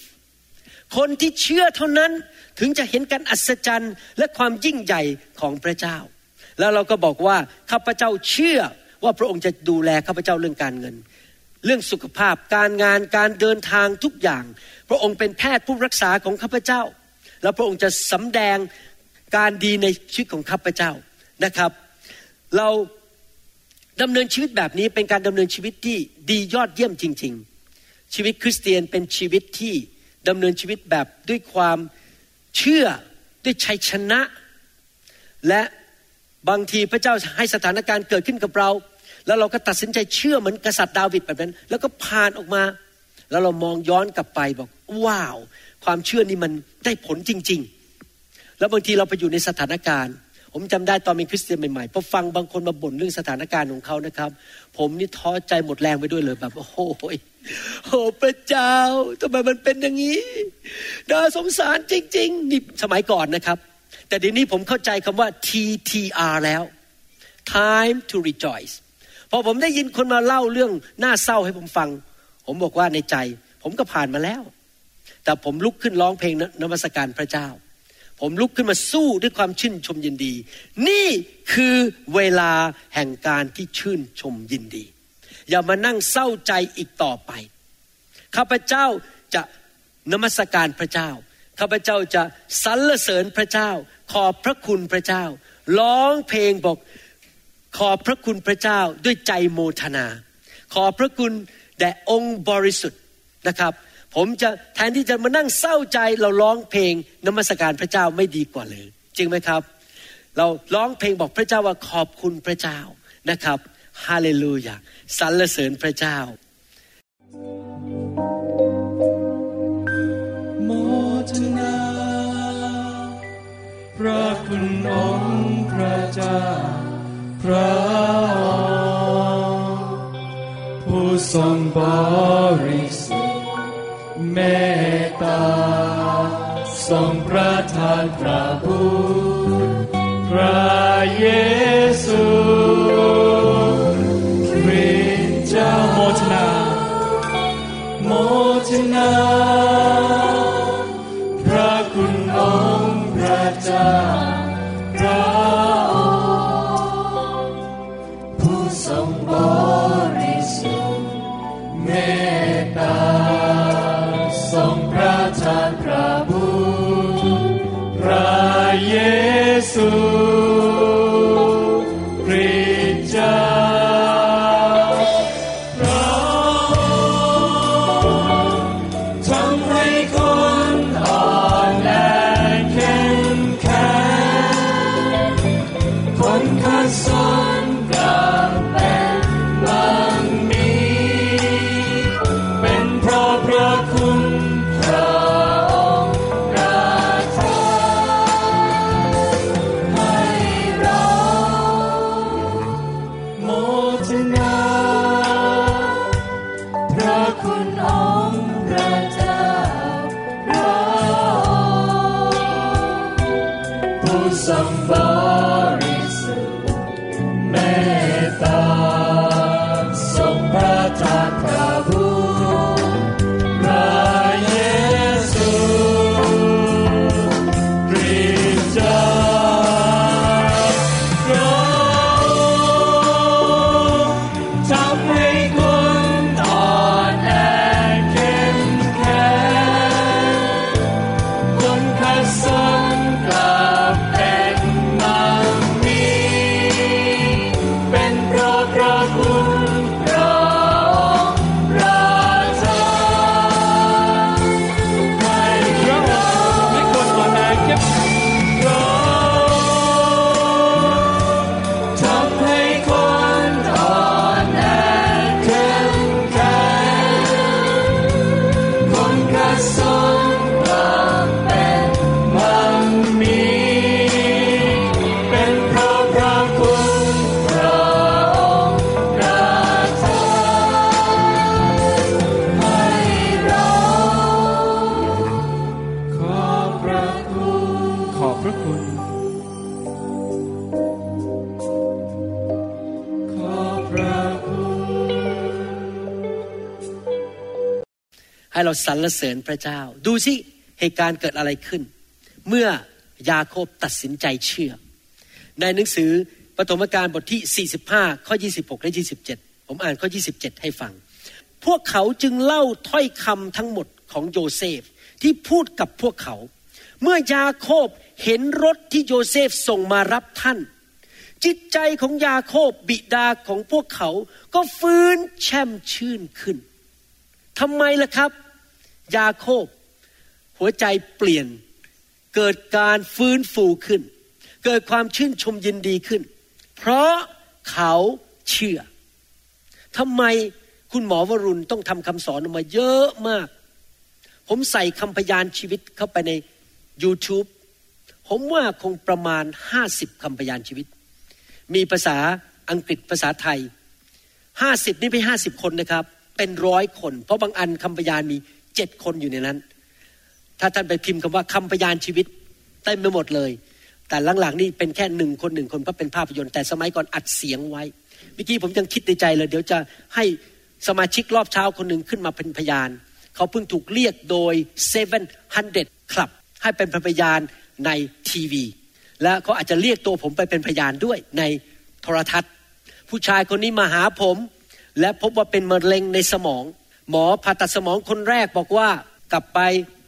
[SPEAKER 3] คนที่เชื่อเท่านั้นถึงจะเห็นการอัศจรรย์และความยิ่งใหญ่ของพระเจ้า แล้วเราก็บอกว่าข้าพเจ้าเชื่อว่าพระองค์จะดูแลข้าพเจ้าเรื่องการเงิน เรื่องสุขภาพการงานการเดินทางทุกอย่าง พระองค์เป็นแพทย์ผู้รักษาของข้าพเจ้า แล้วพระองค์จะสำแดงการดีในชีวิตของข้าพเจ้านะครับ เรา ดำเนินชีวิตแบบนี้เป็นการดำเนินชีวิตที่ดียอดเยี่ยมจริง ๆ ชีวิตคริสเตียนเป็นชีวิตที่ดำเนินชีวิตแบบด้วยความเชื่อด้วยชัยชนะ และบางทีพระเจ้าให้สถานการณ์เกิดขึ้นกับเรา แล้วเราก็ตัดสินใจเชื่อเหมือนกษัตริย์ดาวิดแบบนั้น แล้วก็ผ่านออกมา แล้วเรามองย้อนกลับไปบอกว้าว ความเชื่อนี่มันได้ผลจริง ๆ แล้วบางทีเราไปอยู่ในสถานการณ์ ผมจำได้ตอนเป็นคริสเตียนใหม่ๆพอฟังบางคนมาบ่นเรื่องสถานการณ์ของเขานะครับ ผมนี่ท้อใจหมดแรงไปด้วยเลยแบบโอ้โหโอ้พระเจ้าทำไมมันเป็นอย่างนี้น่าสงสารจริงๆนี่สมัยก่อนนะครับ แต่เดี๋ยวนี้ผมเข้าใจคำว่า TTR แล้ว time to rejoice พอผมได้ยินคนมาเล่าเรื่องน่าเศร้าให้ผมฟัง ผมบอกว่าในใจ ผมก็ผ่านมาแล้ว แต่ผมลุกขึ้นร้องเพลงนนมัสการพระเจ้า ผมลุกขึ้นมาสู้ด้วยความชื่นชมยินดี นี่คือเวลาแห่งการที่ชื่นชมยินดี อย่ามานั่งเศร้าใจอีกต่อไป ข้าพเจ้าจะนมัสการพระเจ้า ข้าพเจ้าจะสรรเสริญพระเจ้า ขอบพระคุณพระเจ้า ร้องเพลงบอกขอบพระคุณพระเจ้าด้วยใจโมทนา ขอบพระคุณแด่องค์บริสุทธิ์นะครับ ผมจะแทนที่จะมานั่งเศร้าใจเราร้องเพลงนมัสการพระเจ้าไม่ดีกว่าเลย จริงไหมครับ เราร้องเพลงบอกพระเจ้าว่าขอบคุณพระเจ้านะครับฮาเลลูยาสรรเสริญพระเจ้า
[SPEAKER 5] โมทนาพระคุณองค์พระเจ้า พระองค์ผู้ทรงบริส เมตตา ทรงประทานพระบุตรพระเยซูคริสต์เจ้าโมทนาโมทนาพระคุณองค์พระเจ้า ให้เราสรรเสริ
[SPEAKER 3] ญพระเจ้า ดูสิเหตุการณ์เกิดอะไรขึ้น เมื่อยาโคบตัดสินใจเชื่อ ในหนังสือปฐมกาลบทที่ 45 ข้อ 26 และ 27 ผมอ่านข้อ 27 ให้ฟัง พวกเขาจึงเล่าถ้อยคำทั้งหมดของโยเซฟที่พูดกับพวกเขา เมื่อยาโคบเห็นรถที่โยเซฟส่งมารับท่าน จิตใจของยาโคบบิดาของพวกเขาก็ฟื้นแช่มชื่นขึ้นทำไมล่ะครับ ยาโคบ หัวใจเปลี่ยน เกิดการฟื้นฟูขึ้น เกิดความชื่นชมยินดีขึ้น เพราะเขาเชื่อทำไมคุณหมอวรุณต้องทำคำสอนออกมาเยอะมาก ผมใส่คำพยานชีวิตเข้าไปใน YouTube ผมว่าคงประมาณ 50คำพยานชีวิต มีภาษาอังกฤษภาษาไทยห้าสิบนี่ไม่ห้าสิบคนนะครับ เป็นร้อยคน เพราะบางอันคำพยานมี เจ็ดคนอยู่ในนั้น ถ้าท่านไปพิมพ์คำว่าคำพยานชีวิตเต็มไปหมดเลย แต่หลังๆนี่เป็นแค่หนึ่งคนหนึ่งคนเพราะเป็นภาพยนตร์แต่สมัยก่อนอัดเสียงไว้เมื่อกี้ผมยังคิดในใจเลย เดี๋ยวจะให้สมาชิกรอบเช้าคนหนึ่งขึ้นมาเป็นพยาน เขาเพิ่งถูกเรียกโดย 700 Club ให้เป็นพยานในทีวี และเขาอาจจะเรียกตัวผมไปเป็นพยานด้วยในโทรทัศน์ ผู้ชายคนนี้มาหาผม และพบว่าเป็นมะเร็งในสมอง หมอผ่าตัดสมองคนแรกบอกว่ากลับไป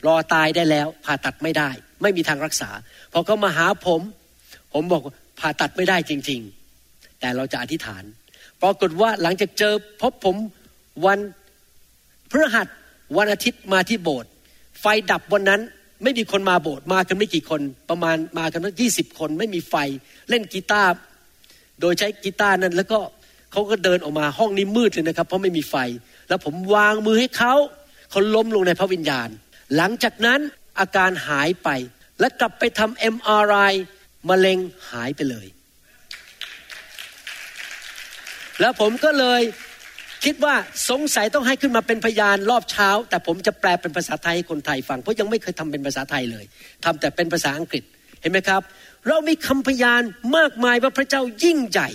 [SPEAKER 3] รอตายได้แล้ว ผ่าตัดไม่ได้ ไม่มีทางรักษาพอเขามาหาผม ผมบอกผ่าตัดไม่ได้จริง ๆ แต่เราจะอธิษฐานปรากฏว่าหลังจากเจอพบผมวันพฤหัสวันอาทิตย์มาที่โบสถ์ไฟดับวันนั้นไม่มีคนมาโบสถ์มากันไม่กี่คนประมาณมากันตั้งยี่สิบคน ไม่มีไฟเล่นกีตาร์โดยใช้กีตาร์นั้น แล้วก็เขาก็เดินออกมาห้องนี้มืดเลยนะครับ เพราะไม่มีไฟ แล้วผมวางมือให้เขาเขาล้มลงในพระวิญญาณ หลังจากนั้นอาการหายไป และกลับไปทำ MRI มะเร็งหายไปเลย แล้วผมก็เลยคิดว่าสงสัยต้องให้ขึ้นมาเป็นพยานรอบเช้า แต่ผมจะแปลเป็นภาษาไทยให้คนไทยฟัง เพราะยังไม่เคยทำเป็นภาษาไทยเลยทำแต่เป็นภาษาอังกฤษเห็นไหมครับ เรามีคำพยานมากมายว่าพระเจ้ายิ่งใหญ่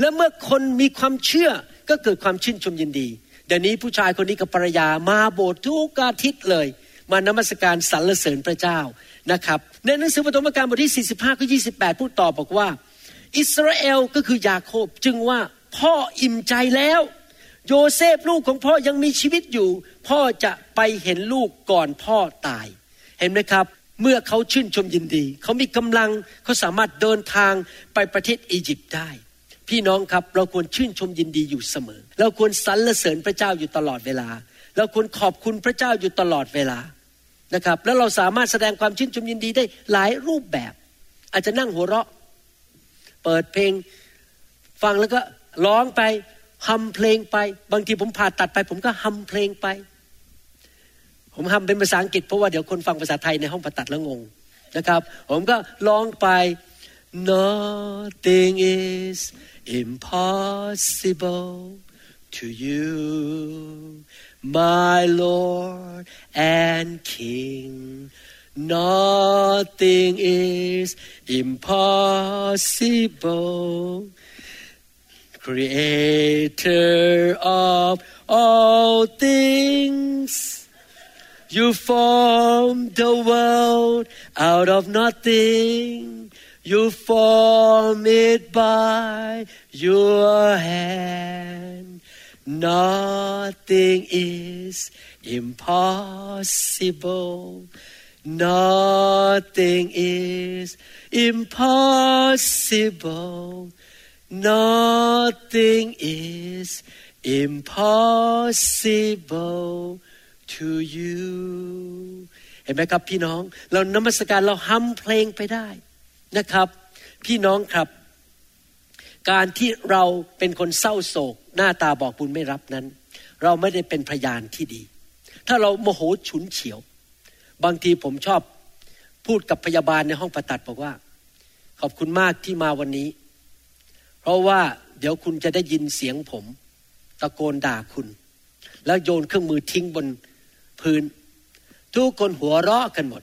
[SPEAKER 3] และเมื่อคนมีความเชื่อก็เกิดความชื่นชมยินดี ดี๋ยวนี้ผู้ชายคนนี้กับภรรยามาโบสถ์ทุกอาทิตย์เลย มานมัสการสรรเสริญพระเจ้านะครับในหนังสือปฐมกาลบทที่ 45ข้อ28 พูดต่อบอกว่า อิสราเอลก็คือยาโคบจึงว่าพ่ออิ่มใจแล้ว โยเซฟลูกของพ่อยังมีชีวิตอยู่ พ่อจะไปเห็นลูกก่อนพ่อตาย เห็นไหมครับ เมื่อเขาชื่นชมยินดี เขามีกำลังเขาสามารถเดินทางไปประเทศอียิปต์ได้ พี่น้องครับเราควรชื่นชมยินดีอยู่เสมอ เราควรสรรเสริญพระเจ้าอยู่ตลอดเวลา เราควรขอบคุณพระเจ้าอยู่ตลอดเวลานะครับ แล้วเราสามารถแสดงความชื่นชมยินดีได้หลายรูปแบบ อาจจะนั่งหัวเราะ เปิดเพลงฟังแล้วก็ร้องไปฮัมเพลงไป บางทีผมผ่าตัดไป ผมก็ฮัมเพลงไป ผมฮัมเป็นภาษาอังกฤษเพราะว่าเดี๋ยวคนฟังภาษาไทยในห้องผ่าตัดแล้วงงนะครับ ผมก็ร้องไป nothing is impossible to you my Lord and King nothing is impossible creator of all things. You formed the world out of nothing. You form it by your hand. Nothing is impossible. Nothing is impossible. Nothing is impossible to you เห็นไหมครับพี่น้อง เรานมัสการเราฮัมเพลงไปได้ นะครับ พี่น้องครับ การที่เราเป็นคนเศร้าโศก หน้าตาบอกบุญไม่รับนั้น เราไม่ได้เป็นพยานที่ดี ถ้าเราโมโหฉุนเฉียว บางทีผมชอบพูดกับพยาบาลในห้องผ่าตัดบอกว่า ขอบคุณมากที่มาวันนี้ เพราะว่าเดี๋ยวคุณจะได้ยินเสียงผม ตะโกนด่าคุณ แล้วโยนเครื่องมือทิ้งบนพื้น ทุกคนหัวเราะกันหมด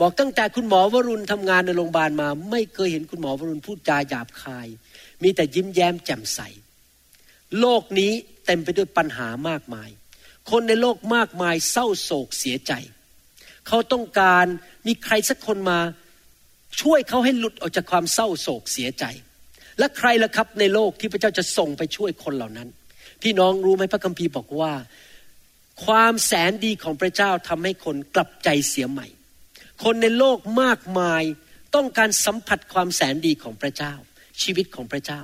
[SPEAKER 3] บอกตั้งแต่คุณหมอวรุณทำงานในโรงพยาบาลมา ไม่เคยเห็นคุณหมอวรุณพูดจาหยาบคาย มีแต่ยิ้มแย้มแจ่มใส โลกนี้เต็มไปด้วยปัญหามากมาย คนในโลกมากมายเศร้าโศกเสียใจ เขาต้องการมีใครสักคนมาช่วยเขาให้หลุดออกจากความเศร้าโศกเสียใจ และใครล่ะครับในโลกที่พระเจ้าจะส่งไปช่วยคนเหล่านั้น พี่น้องรู้ไหมพระคัมภีร์บอกว่า ความแสนดีของพระเจ้าทำให้คนกลับใจเสียใหม่ คนในโลกมากมายต้องการสัมผัสความแสนดีของพระเจ้า ชีวิตของพระเจ้า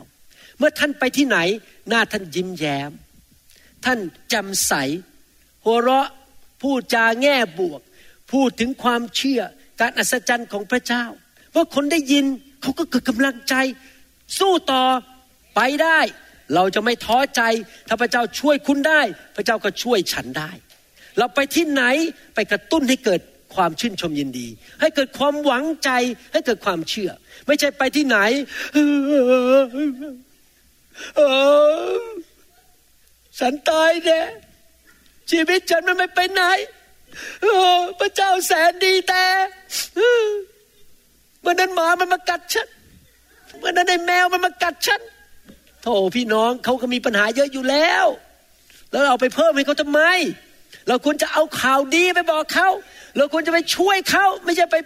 [SPEAKER 3] เมื่อท่านไปที่ไหน หน้าท่านยิ้มแย้ม ท่านแจำใส หัวเราะพูดจาแง่บวก พูดถึงความเชื่อการอัศจรรย์ของพระเจ้าเมื่อคนได้ยินเขาก็เกิดกำลังใจ สู้ต่อไปได้ เราจะไม่ท้อใจ ถ้าพระเจ้าช่วยคุณได้ พระเจ้าก็ช่วยฉันได้ เราไปที่ไหนไปกระตุ้นให้เกิด ความชื่นชมยินดี ให้เกิดความหวังใจให้เกิดความเชื่อ ไม่ใช่ไปที่ไหนฉันตายแน่ชีวิตฉันมันไม่ไปไหนพระเจ้าแสนดีแต่เออเมื่อนั้นหมามันมากัดฉันเมื่อนั้นไอ้แมวมันมากัดฉันโธ่พี่น้องเขาก็มีปัญหาเยอะอยู่แล้ว แล้วเราไปเพิ่มให้เขาทำไม เราควรจะเอาข่าวดีไปบอกเขา เราควรจะไปช่วยเขาไม่ใช่ไป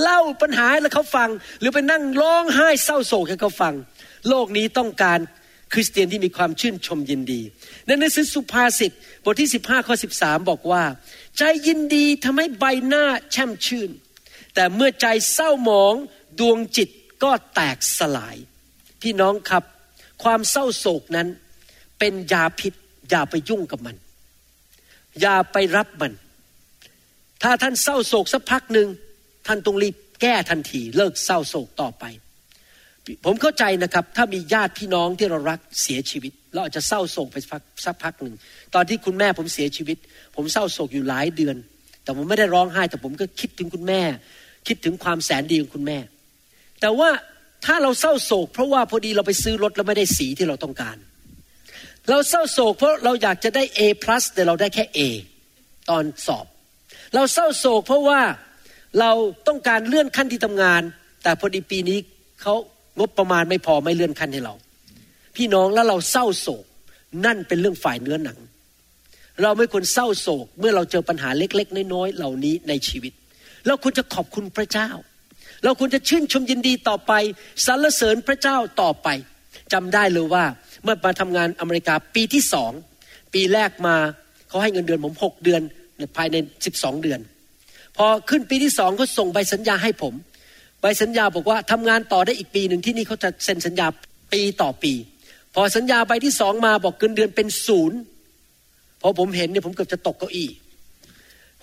[SPEAKER 3] เล่าปัญหาให้เขาฟัง หรือไปนั่งร้องไห้เศร้าโศกให้เขาฟัง โลกนี้ต้องการคริสเตียนที่มีความชื่นชมยินดีในหนังสือสุภาษิตบทที่ 15ข้อ13 บอกว่า ใจยินดีทำให้ใบหน้าแช่มชื่น แต่เมื่อใจเศร้าหมองดวงจิตก็แตกสลาย พี่น้องครับ ความเศร้าโศกนั้นเป็นยาพิษอย่าไปยุ่งกับมัน อย่าไปรับมัน ถ้าท่านเศร้าโศกสักพักหนึ่งท่านต้องรีบแก้ทันทีเลิกเศร้าโศกต่อไป ผมเข้าใจนะครับ ถ้ามีญาติพี่น้องที่เรารักเสียชีวิต เราอาจจะเศร้าโศกไปสักพักสักพักหนึ่งตอนที่คุณแม่ผมเสียชีวิต ผมเศร้าโศกอยู่หลายเดือน แต่ผมไม่ได้ร้องไห้ แต่ผมก็คิดถึงคุณแม่ คิดถึงความแสนดีของคุณแม่ แต่ว่าถ้าเราเศร้าโศก เพราะว่าพอดีเราไปซื้อรถแล้วไม่ได้สีที่เราต้องการ เราเศร้าโศกเพราะเราอยากจะได้ A+ แต่เราได้แค่ A ตอนสอบ เราเศร้าโศกเพราะว่าเราต้องการเลื่อนขั้นที่ทำงาน แต่พอดีปีนี้เขางบประมาณไม่พอไม่เลื่อนขั้นให้เรา พี่น้องแล้วเราเศร้าโศกนั่นเป็นเรื่องฝ่ายเนื้อหนัง เราไม่ควรเศร้าโศกเมื่อเราเจอปัญหาเล็ก ๆ น้อยๆเหล่านี้ในชีวิต เราควรจะขอบคุณพระเจ้า เราควรจะชื่นชมยินดีต่อไปสรรเสริญพระเจ้าต่อไปจำได้เลยว่า เมื่อมาทำงานอเมริกาปีที่สองปีแรกมาเขาให้เงินเดือนผมหกเดือนภายในสิบสองเดือน พอขึ้นปีที่สองเขาส่งใบสัญญาให้ผม ใบสัญญาบอกว่าทำงานต่อได้อีกปีหนึ่งที่นี่เขาจะเซ็นสัญญาปีต่อปี พอสัญญาใบที่สองมาบอกเงินเดือนเป็นศูนย์พอผมเห็นเนี่ยผมเกือบจะตกเก้าอี้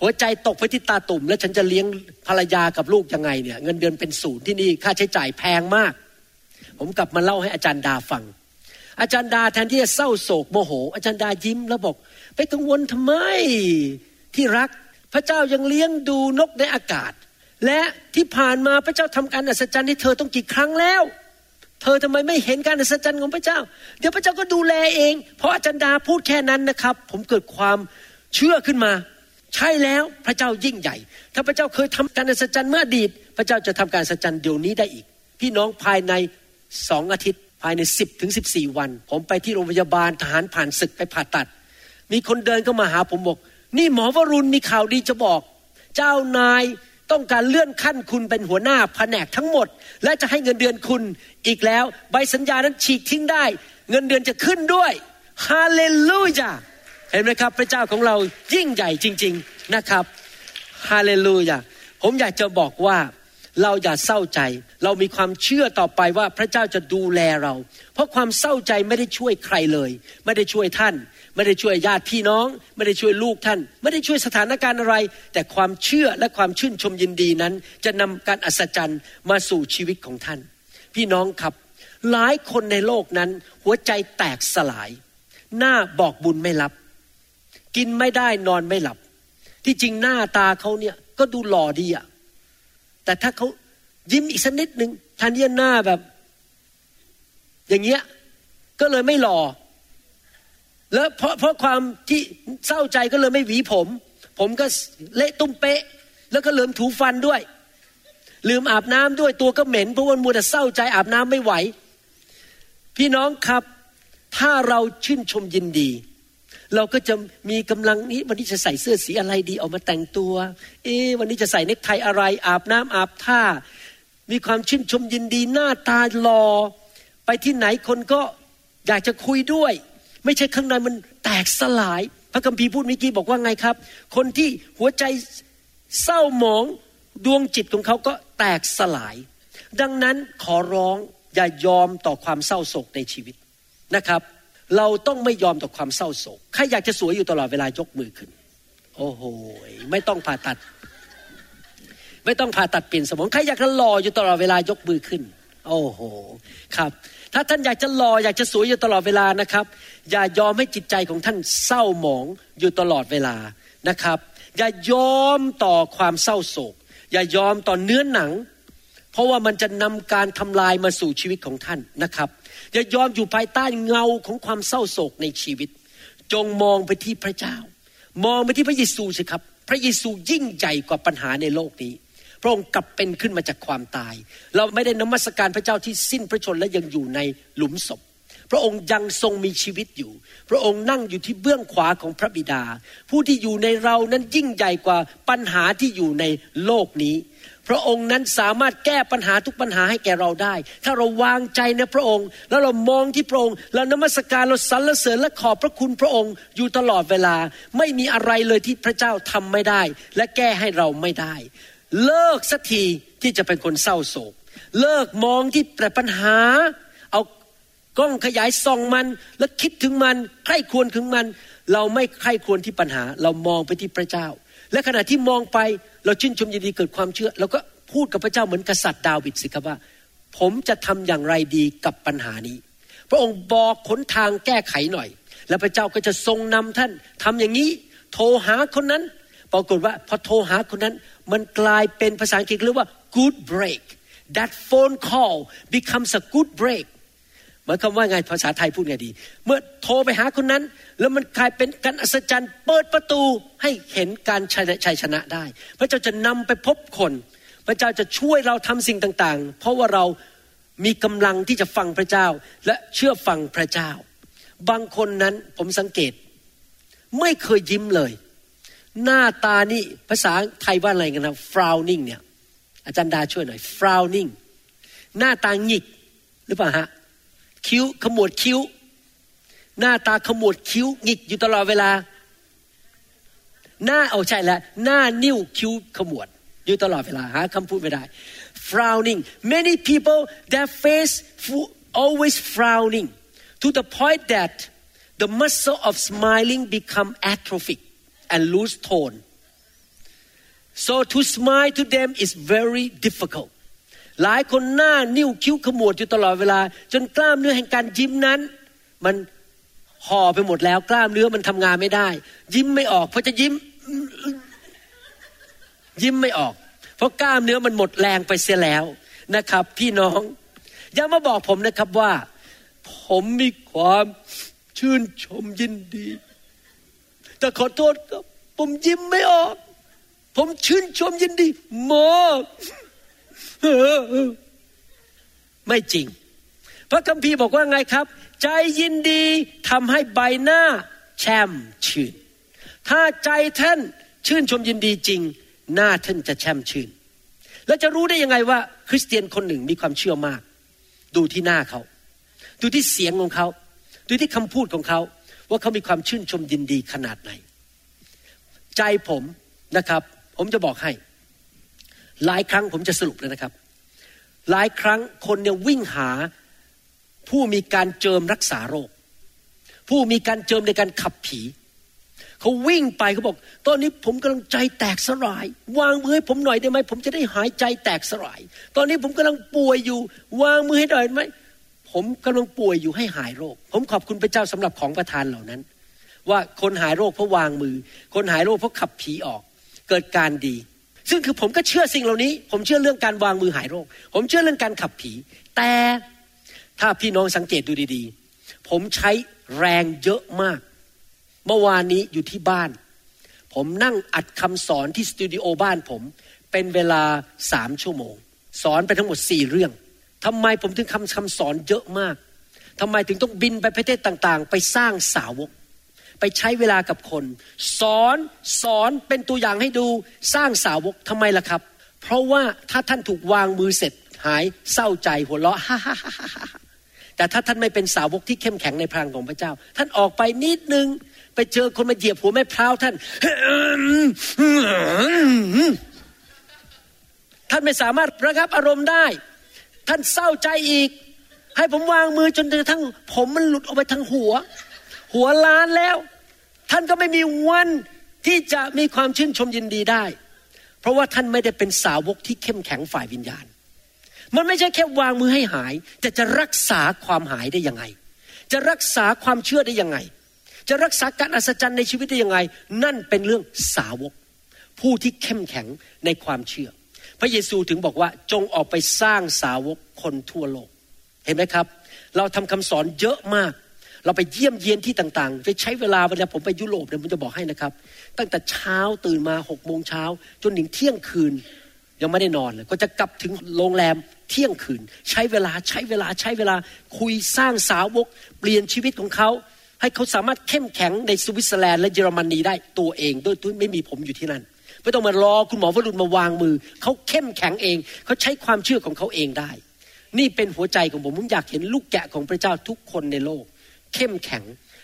[SPEAKER 3] หัวใจตกไปที่ตาตุ่ม แล้วฉันจะเลี้ยงภรรยากับลูกยังไงเนี่ย เงินเดือนเป็นศูนย์ที่นี่ค่าใช้จ่ายแพงมาก ผมกลับมาเล่าให้อาจารย์ดาฟัง อาจารย์ดาแทนที่จะเศร้าโศกโมโห อาจารย์ดายิ้มแล้วบอก ไปกังวลทำไมที่รัก พระเจ้ายังเลี้ยงดูนกในอากาศ และที่ผ่านมาพระเจ้าทำการอัศจรรย์ให้เธอต้องกี่ครั้งแล้ว เธอทำไมไม่เห็นการอัศจรรย์ของพระเจ้า เดี๋ยวพระเจ้าก็ดูแลเอง เพราะอาจารย์ดาพูดแค่นั้นนะครับ ผมเกิดความเชื่อขึ้นมา ใช่แล้วพระเจ้ายิ่งใหญ่ ถ้าพระเจ้าเคยทำการอัศจรรย์เมื่ออดีต พระเจ้าจะทำการอัศจรรย์เดี๋ยวนี้ได้อีก พี่น้องภายในสองอาทิตย์ ภายในสิบถึงสิบสี่วัน ผมไปที่โรงพยาบาลทหารผ่านศึกไปผ่าตัด มีคนเดินเข้ามาหาผมบอก นี่หมอวรุณมีข่าวดีจะบอก เจ้านายต้องการเลื่อนขั้นคุณเป็นหัวหน้าแผนกทั้งหมด และจะให้เงินเดือนคุณอีกแล้ว ใบสัญญานั้นฉีกทิ้งได้ เงินเดือนจะขึ้นด้วยฮาเลลูยาเห็นไหมครับ พระเจ้าของเรายิ่งใหญ่จริง ๆนะครับฮาเลลูยาผมอยากจะบอกว่า เราอย่าเศร้าใจ เรามีความเชื่อต่อไปว่าพระเจ้าจะดูแลเรา เพราะความเศร้าใจไม่ได้ช่วยใครเลย ไม่ได้ช่วยท่าน ไม่ได้ช่วยญาติพี่น้อง ไม่ได้ช่วยลูกท่าน ไม่ได้ช่วยสถานการณ์อะไร แต่ความเชื่อและความชื่นชมยินดีนั้น จะนำการอัศจรรย์มาสู่ชีวิตของท่าน พี่น้องครับหลายคนในโลกนั้น หัวใจแตกสลาย หน้าบอกบุญไม่รับ กินไม่ได้นอนไม่หลับ ที่จริงหน้าตาเขาเนี่ยก็ดูหล่อดีอะ แต่ถ้าเขายิ้มอีกสักนิดหนึ่งทันทีหน้าแบบ อย่างเงี้ยก็เลยไม่หล่อแล้วเพราะเพราะความที่เศร้าใจก็เลยไม่หวีผม ผมก็เละตุ้มเป๊ะ แล้วก็ลืมถูฟันด้วย ลืมอาบน้ำด้วยตัวก็เหม็นเพราะวันมัวแต่เศร้าใจอาบน้ำไม่ไหว พี่น้องครับ ถ้าเราชื่นชมยินดี เราก็จะมีกำลังนี้วันนี้จะใส่เสื้อสีอะไรดีออกมาแต่งตัว เอ๊วันนี้จะใส่เนคไทอะไรอาบน้ำอาบท่า มีความชื่นชมยินดีหน้าตาหลอไปที่ไหนคนก็อยากจะคุยด้วย ไม่ใช่ข้างในมันแตกสลาย พระคัมภีร์พูดเมื่อกี้บอกว่าไงครับ คนที่หัวใจเศร้าหมองดวงจิตของเขาก็แตกสลาย ดังนั้นขอร้องอย่ายอมต่อความเศร้าโศกในชีวิตนะครับ เราต้องไม่ยอมต่อความเศร้าโศก ใครอยากจะสวยอยู่ตลอดเวลายกมือขึ้น โอ้โห ไม่ต้องผ่าตัด ไม่ต้องผ่าตัดเปลี่ยนสมอง ใครอยากจะหล่ออยู่ตลอดเวลายกมือขึ้น โอ้โห ครับ ถ้าท่านอยากจะหล่ออยากจะสวยอยู่ตลอดเวลานะครับ อย่ายอมให้จิตใจของท่านเศร้าหมองอยู่ตลอดเวลานะครับ อย่ายอมต่อความเศร้าโศก อย่ายอมต่อเนื้อหนัง เพราะว่ามันจะนำการทำลายมาสู่ชีวิตของท่านนะครับ อย่ายอมอยู่ภายใต้เงาของความเศร้าโศกในชีวิต จงมองไปที่พระเจ้า มองไปที่พระเยซูสิครับ พระเยซูยิ่งใหญ่กว่าปัญหาในโลกนี้ พระองค์กลับเป็นขึ้นมาจากความตาย เราไม่ได้นมัสการพระเจ้าที่สิ้นพระชนและยังอยู่ในหลุมศพพระองค์ยังทรงมีชีวิตอยู่ พระองค์นั่งอยู่ที่เบื้องขวาของพระบิดา ผู้ที่อยู่ในเรานั้นยิ่งใหญ่กว่าปัญหาที่อยู่ในโลกนี้ พระองค์นั้นสามารถแก้ปัญหาทุกปัญหาให้แก่เราได้ ถ้าเราวางใจในพระองค์ แล้วเรามองที่พระองค์เรานมัสการเราสรรเสริญและขอบพระคุณพระองค์อยู่ตลอดเวลา ไม่มีอะไรเลยที่พระเจ้าทำไม่ได้ และแก้ให้เราไม่ได้ เลิกสักทีที่จะเป็นคนเศร้าโศก เลิกมองที่แต่ปัญหา เอากล้องขยายส่องมันแล้วคิดถึงมันใคร่ควรถึงมัน เราไม่ใคร่ควรที่ปัญหา เรามองไปที่พระเจ้า และขณะที่มองไปเราชื่นชมยินดีเกิดความเชื่อเราก็พูดกับพระเจ้าเหมือนกษัตริย์ดาวิดสิครับว่า ผมจะทำอย่างไรดีกับปัญหานี้ พระองค์บอกขนทางแก้ไขหน่อย แล้วพระเจ้าก็จะทรงนำท่านทำอย่างนี้ โทรหาคนนั้น ปรากฏว่าพอโทรหาคนนั้น มันกลายเป็นภาษาอังกฤษเรียกว่า good break that phone call becomes a good break หมายความว่าไงภาษาไทยพูดไงดี เมื่อโทรไปหาคนนั้น แล้วมันกลายเป็นการอัศจรรย์ เปิดประตูให้เห็นการชัยชยชนะได้ พระเจ้าจะนำไปพบคน พระเจ้าจะช่วยเราทำสิ่งต่างๆ เพราะว่าเรามีกำลังที่จะฟังพระเจ้าและเชื่อฟังพระเจ้า บางคนนั้นผมสังเกต ไม่เคยยิ้มเลย หน้าตานี่ภาษาไทยว่าอะไรกันนะ frowning เนี่ยอาจารย์ดาช่วยหน่อย frowning หน้าตาหงิกหรือเปล่าฮะคิ้วขมวดคิ้ว หน้าตาขมวดคิ้วหงิกอยู่ตลอดเวลา หน้าเอาใช่แล้วหน้านิ้วคิ้วขมวด อยู่ตลอดเวลาหาคำพูดไม่ได้ frowning many people their face always frowning to the point that the muscle of smiling become atrophic and lose tone so to smile to them is very difficult หลายคนหน้านิ้วคิ้วขมวดอยู่ตลอดเวลา จนกล้ามเนื้อแห่งการยิ้มนั้น มัน ห่อไปหมดแล้วกล้ามเนื้อมันทำงานไม่ได้ ยิ้มไม่ออก เพราะจะยิ้ม ยิ้มไม่ออก เพราะกล้ามเนื้อมันหมดแรงไปเสียแล้วนะครับ พี่น้อง อย่ามาบอกผมนะครับว่า ผมมีความชื่นชมยินดี แต่ขอโทษครับ ผมยิ้มไม่ออก ผมชื่นชมยินดีมากไม่จริง พระคัมภีร์บอกว่าไงครับ ใจยินดีทำให้ใบหน้าแช่มชื่น ถ้าใจท่านชื่นชมยินดีจริง หน้าท่านจะแช่มชื่น แล้วจะรู้ได้ยังไงว่า คริสเตียนคนหนึ่งมีความเชื่อมาก ดูที่หน้าเขา ดูที่เสียงของเขา ดูที่คำพูดของเขา ว่าเขามีความชื่นชมยินดีขนาดไหน ใจผมนะครับ ผมจะบอกให้ หลายครั้งผมจะสรุปเลยนะครับ หลายครั้งคนเนี่ยวิ่งหา ผู้มีการเจิมรักษาโรค ผู้มีการเจิมในการขับผี เขาวิ่งไปเขาบอก ตอนนี้ผมกำลังใจแตกสลาย วางมือให้ผมหน่อยได้ไหมผมจะได้หายใจแตกสลาย ตอนนี้ผมกำลังป่วยอยู่ วางมือให้หน่อยได้ไหมผมกำลังป่วยอยู่ให้หายโรค ผมขอบคุณพระเจ้าสำหรับของประทานเหล่านั้น ว่าคนหายโรคเพราะวางมือ คนหายโรคเพราะขับผีออก เกิดการดี ซึ่งคือผมก็เชื่อสิ่งเหล่านี้ ผมเชื่อเรื่องการวางมือหายโรค ผมเชื่อเรื่องการขับผี แต่ ถ้าพี่น้องสังเกตดูดีๆ ผมใช้แรงเยอะมาก เมื่อวานนี้อยู่ที่บ้าน ผมนั่งอัดคำสอนที่สตูดิโอบ้านผม เป็นเวลาสามชั่วโมง สอนไปทั้งหมดสี่เรื่องทำไมผมถึงคำคำสอนเยอะมากทำไมถึงต้องบินไปประเทศต่างๆ ไปสร้างสาวก ไปใช้เวลากับคน สอนสอนเป็นตัวอย่างให้ดูสร้างสาวกทำไมล่ะครับ เพราะว่าถ้าท่านถูกวางมือเสร็จหายเศร้าใจหัวเราะฮ่าฮ่าฮ่า แต่ถ้าท่านไม่เป็นสาวกที่เข้มแข็งในพลังของพระเจ้า ท่านออกไปนิดนึงไปเจอคนมาเหยียบหัวแม่พร้าวท่าน ท่านไม่สามารถระงับอารมณ์ได้ ท่านเศร้าใจอีก ให้ผมวางมือจนกระทั่งผมมันหลุดออกไปทั้งหัว หัวล้านแล้ว ท่านก็ไม่มีวันที่จะมีความชื่นชมยินดีได้ เพราะว่าท่านไม่ได้เป็นสาวกที่เข้มแข็งฝ่ายวิญญาณ มันไม่ใช่แค่วางมือให้หาย แต่จะรักษาความหายได้ยังไง จะรักษาความเชื่อได้ยังไง จะรักษาการอัศจรรย์ในชีวิตได้ยังไง นั่นเป็นเรื่องสาวก ผู้ที่เข้มแข็งในความเชื่อ พระเยซูถึงบอกว่าจงออกไปสร้างสาวกคนทั่วโลก เห็นไหมครับ เราทำคำสอนเยอะมากเราไปเยี่ยมเยียนที่ต่างๆไปใช้เวลาเวลาผมไปยุโรปเนี่ยผมจะบอกให้นะครับ ตั้งแต่เช้าตื่นมาหกโมงเช้าจนถึงเที่ยงคืนยังไม่ได้นอนเลยก็จะกลับถึงโรงแรม เที่ยงคืน ใช้เวลาใช้เวลาใช้เวลาคุยสร้างสาวก เปลี่ยนชีวิตของเขา ให้เขาสามารถเข้มแข็งในสวิตเซอร์แลนด์และเยอรมนีได้ตัวเองโดยที่ไม่มีผมอยู่ที่นั่นไม่ต้องมารอคุณหมอวรุณมาวางมือ เขาเข้มแข็งเอง เขาใช้ความเชื่อของเขาเองได้ นี่เป็นหัวใจของผมผมอยากเห็นลูกแกะของพระเจ้าทุกคนในโลก เข้มแข็ง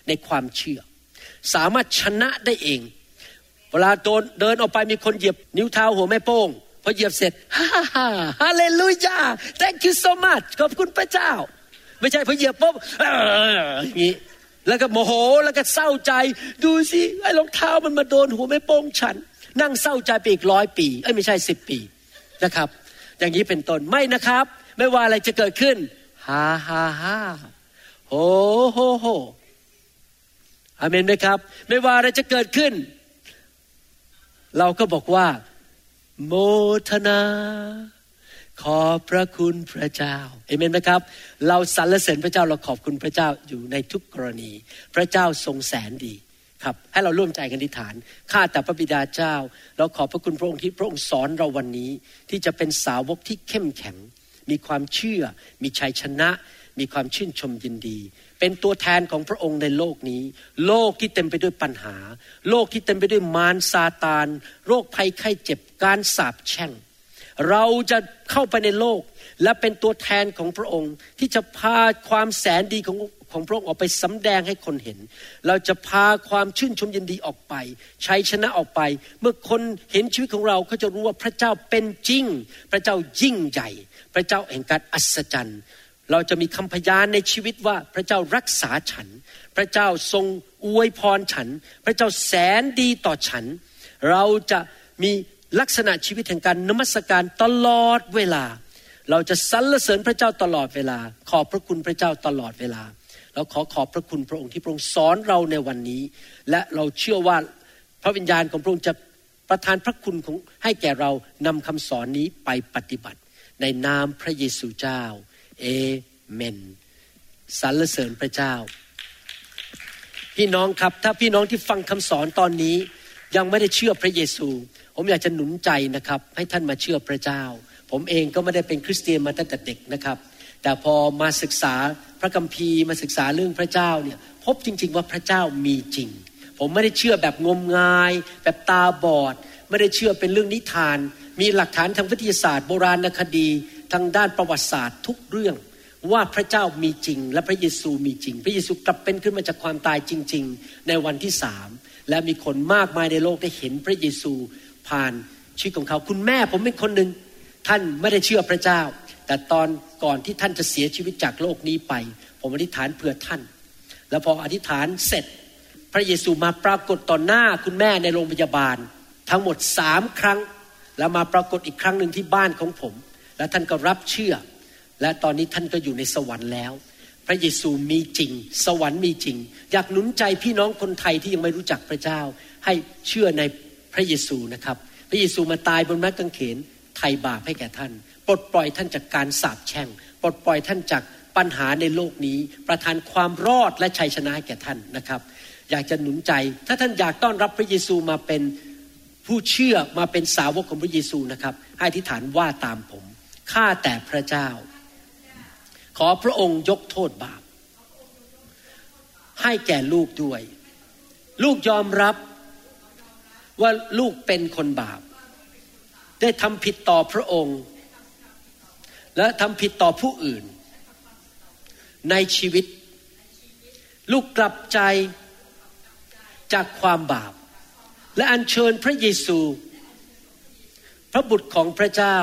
[SPEAKER 3] ในความเชื่อ สามารถชนะได้เอง เวลาโดนเดินออกไปมีคนเหยียบนิ้วเท้าหัวแม่โป้ง พอเหยียบเสร็จฮ่าฮ่าฮาเลลูยา thank you so much ขอบคุณพระเจ้า ไม่ใช่พอเหยียบปุ๊บอย่างนี้แล้วก็โมโหแล้วก็เศร้าใจ ดูสิไอ้รองเท้ามันมาโดนหัวแม่โป้งฉัน นั่งเศร้าใจไปอีกร้อยปีเอ้ยไม่ใช่สิบปีนะครับ อย่างนี้เป็นต้นไม่นะครับ ไม่ว่าอะไรจะเกิดขึ้นฮ่าฮ่าฮ่าโฮโฮโฮอเมนไหมครับ ไม่ว่าอะไรจะเกิดขึ้น เราก็บอกว่า โมทนา ขอพระคุณพระเจ้าเอเมนไหมครับ เราสรรเสริญพระเจ้าเราขอบคุณพระเจ้าอยู่ในทุกกรณี พระเจ้าทรงแสนดีครับ ให้เราร่วมใจกันอธิษฐานข้าแต่พระบิดาเจ้า เราขอบพระคุณพระองค์ที่พระองค์สอนเราวันนี้ ที่จะเป็นสาวกที่เข้มแข็ง มีความเชื่อ มีชัยชนะ มีความชื่นชมยินดี เป็นตัวแทนของพระองค์ในโลกนี้ โลกที่เต็มไปด้วยปัญหา โลกที่เต็มไปด้วยมารซาตานโรคภัยไข้เจ็บการสาปแช่ง เราจะเข้าไปในโลกและเป็นตัวแทนของพระองค์ ที่จะพาความแสนดีของของพระองค์ออกไปสำแดงให้คนเห็น เราจะพาความชื่นชมยินดีออกไปชัยชนะออกไป เมื่อคนเห็นชีวิตของเราเขาจะรู้ว่าพระเจ้าเป็นจริง พระเจ้ายิ่งใหญ่ พระเจ้าแห่งการอัศจรรย์ เราจะมีคำพยานในชีวิตว่าพระเจ้ารักษาฉัน พระเจ้าทรงอวยพรฉัน พระเจ้าแสนดีต่อฉัน เราจะมีลักษณะชีวิตแห่งการนมัสการตลอดเวลา เราจะสรรเสริญพระเจ้าตลอดเวลา ขอบพระคุณพระเจ้าตลอดเวลา เราขอขอบพระคุณพระองค์ที่พระองค์สอนเราในวันนี้ และเราเชื่อว่าพระวิญญาณของพระองค์จะประทานพระคุณของให้แก่เรานำคำสอนนี้ไปปฏิบัติ ในนามพระเยซูเจ้า เอเมนสรรเสริญพระเจ้า พี่น้องครับถ้าพี่น้องที่ฟังคำสอนตอนนี้ ยังไม่ได้เชื่อพระเยซู ผมอยากจะหนุนใจนะครับ ให้ท่านมาเชื่อพระเจ้า ผมเองก็ไม่ได้เป็นคริสเตียนมาตั้งแต่เด็กนะครับ แต่พอมาศึกษาพระคัมภีร์มาศึกษาเรื่องพระเจ้าเนี่ยพบจริง ๆ ว่าพระเจ้ามีจริง ผมไม่ได้เชื่อแบบงมงาย แบบตาบอด ไม่ได้เชื่อเป็นเรื่องนิทาน มีหลักฐานทางวิทยาศาสตร์โบราณคดี ทางด้านประวัติศาสตร์ทุกเรื่องว่าพระเจ้ามีจริง และพระเยซูมีจริง พระเยซูกลับเป็นขึ้นมาจากความตายจริง ๆ ในวันที่สามและมีคนมากมายในโลกได้เห็นพระเยซูผ่านชีวิตของเขา คุณแม่ผมเป็นคนหนึ่งท่านไม่ได้เชื่อพระเจ้า แต่ตอนก่อนที่ท่านจะเสียชีวิตจากโลกนี้ไป ผมอธิษฐานเพื่อท่าน แล้วพออธิษฐานเสร็จ พระเยซูมาปรากฏต่อหน้าคุณแม่ในโรงพยาบาล ทั้งหมดสามครั้ง แล้วมาปรากฏอีกครั้งหนึ่งที่บ้านของผม แล้วท่านก็รับเชื่อ และตอนนี้ท่านก็อยู่ในสวรรค์แล้ว พระเยซูมีจริง สวรรค์มีจริง อยากหนุนใจพี่น้องคนไทยที่ยังไม่รู้จักพระเจ้า ให้เชื่อในพระเยซูนะครับ พระเยซูมาตายบนไม้กางเขนไถ่บาปให้แก่ท่าน ปลดปล่อยท่านจากการสาปแช่ง ปลดปล่อยท่านจากปัญหาในโลกนี้ ประทานความรอดและชัยชนะให้แก่ท่านนะครับ อยากจะหนุนใจ ถ้าท่านอยากต้อนรับพระเยซูมาเป็นผู้เชื่อมาเป็นสาวกของพระเยซูนะครับ ให้อธิษฐานว่าตามผม ข้าแต่พระเจ้า ขอพระองค์ยกโทษบาป ให้แก่ลูกด้วย ลูกยอมรับว่าลูกเป็นคนบาป ได้ทำผิดต่อพระองค์ และทำผิดต่อผู้อื่น ในชีวิต ลูกกลับใจจากความบาป และอัญเชิญพระเยซู พระบุตรของพระเจ้า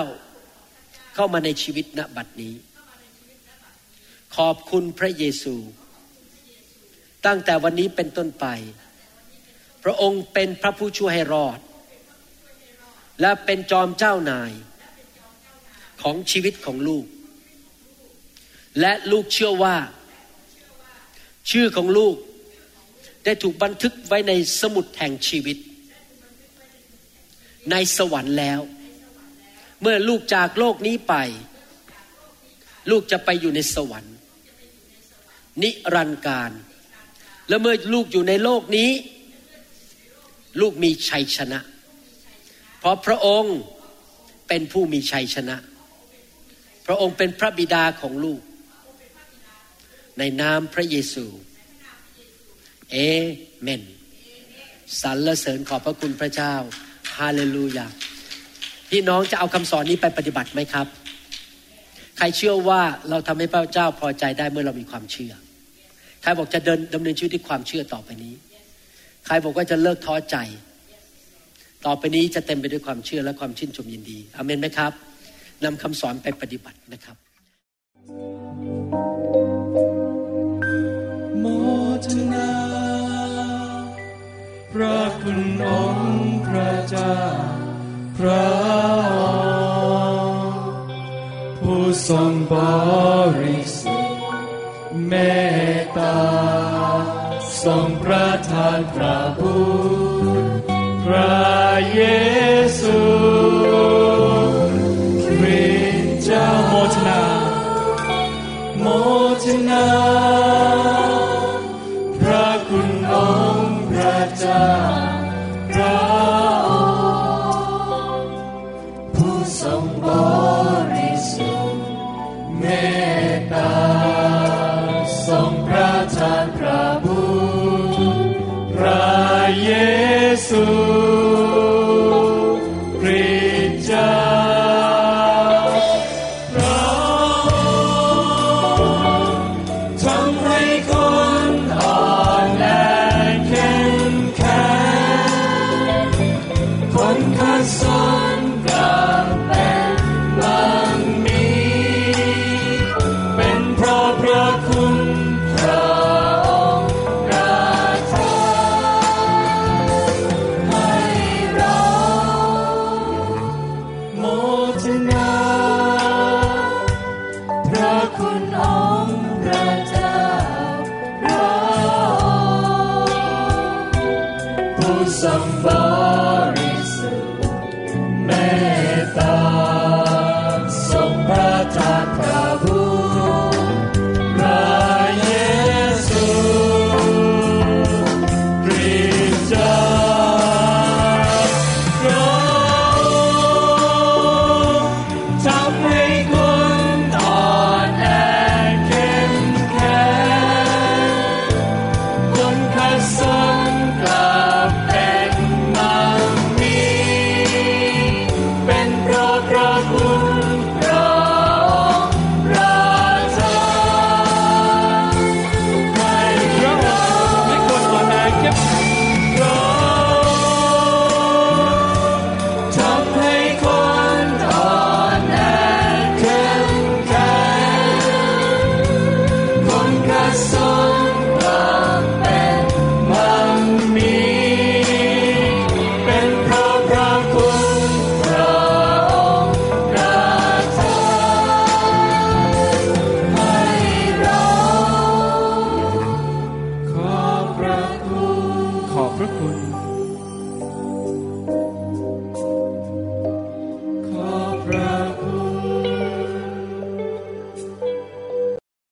[SPEAKER 3] เข้ามาในชีวิตณบัดนี้ ขอบคุณพระเยซู ตั้งแต่วันนี้เป็นต้นไป พระองค์เป็นพระผู้ช่วยให้รอด และเป็นจอมเจ้านายของชีวิตของลูก และลูกเชื่อว่า ชื่อของลูกได้ถูกบันทึกไว้ในสมุดแห่งชีวิต ในสวรรค์แล้ว เมื่อลูกจากโลกนี้ไป ลูกจะไปอยู่ในสวรรค์ นิรันดร์การ และเมื่อลูกอยู่ในโลกนี้ ลูกมีชัยชนะ เพราะพระองค์เป็นผู้มีชัยชนะ พระองค์เป็นพระบิดาของลูก ในนามพระเยซู เอเมนสรรเสริญขอบพระคุณพระเจ้า ฮาเลลูยา พี่น้องจะเอาคำสอนนี้ไปปฏิบัติไหมครับ ใครเชื่อว่าเราทำให้พระเจ้าพอใจได้เมื่อเรามีความเชื่อ ใครบอกจะเดินดำเนินชีวิตด้วยความเชื่อต่อไปนี้ ใครบอกว่าจะเลิกท้อใจ ต่อไปนี้จะเต็มไปด้วยความเชื่อและความชื่นชมยินดีอเมนไหมครับนำคำสอนไปปฏิบัตินะครับ
[SPEAKER 5] โมทนาพระคุณองค์พระเจ้า พระองค์ผู้ทรงบริสุทธิ์เมตตาทรงประทานพระบุตรพระเยซูคริสต์เจ้ทนาพระคุณองค์พระเจ้า ซู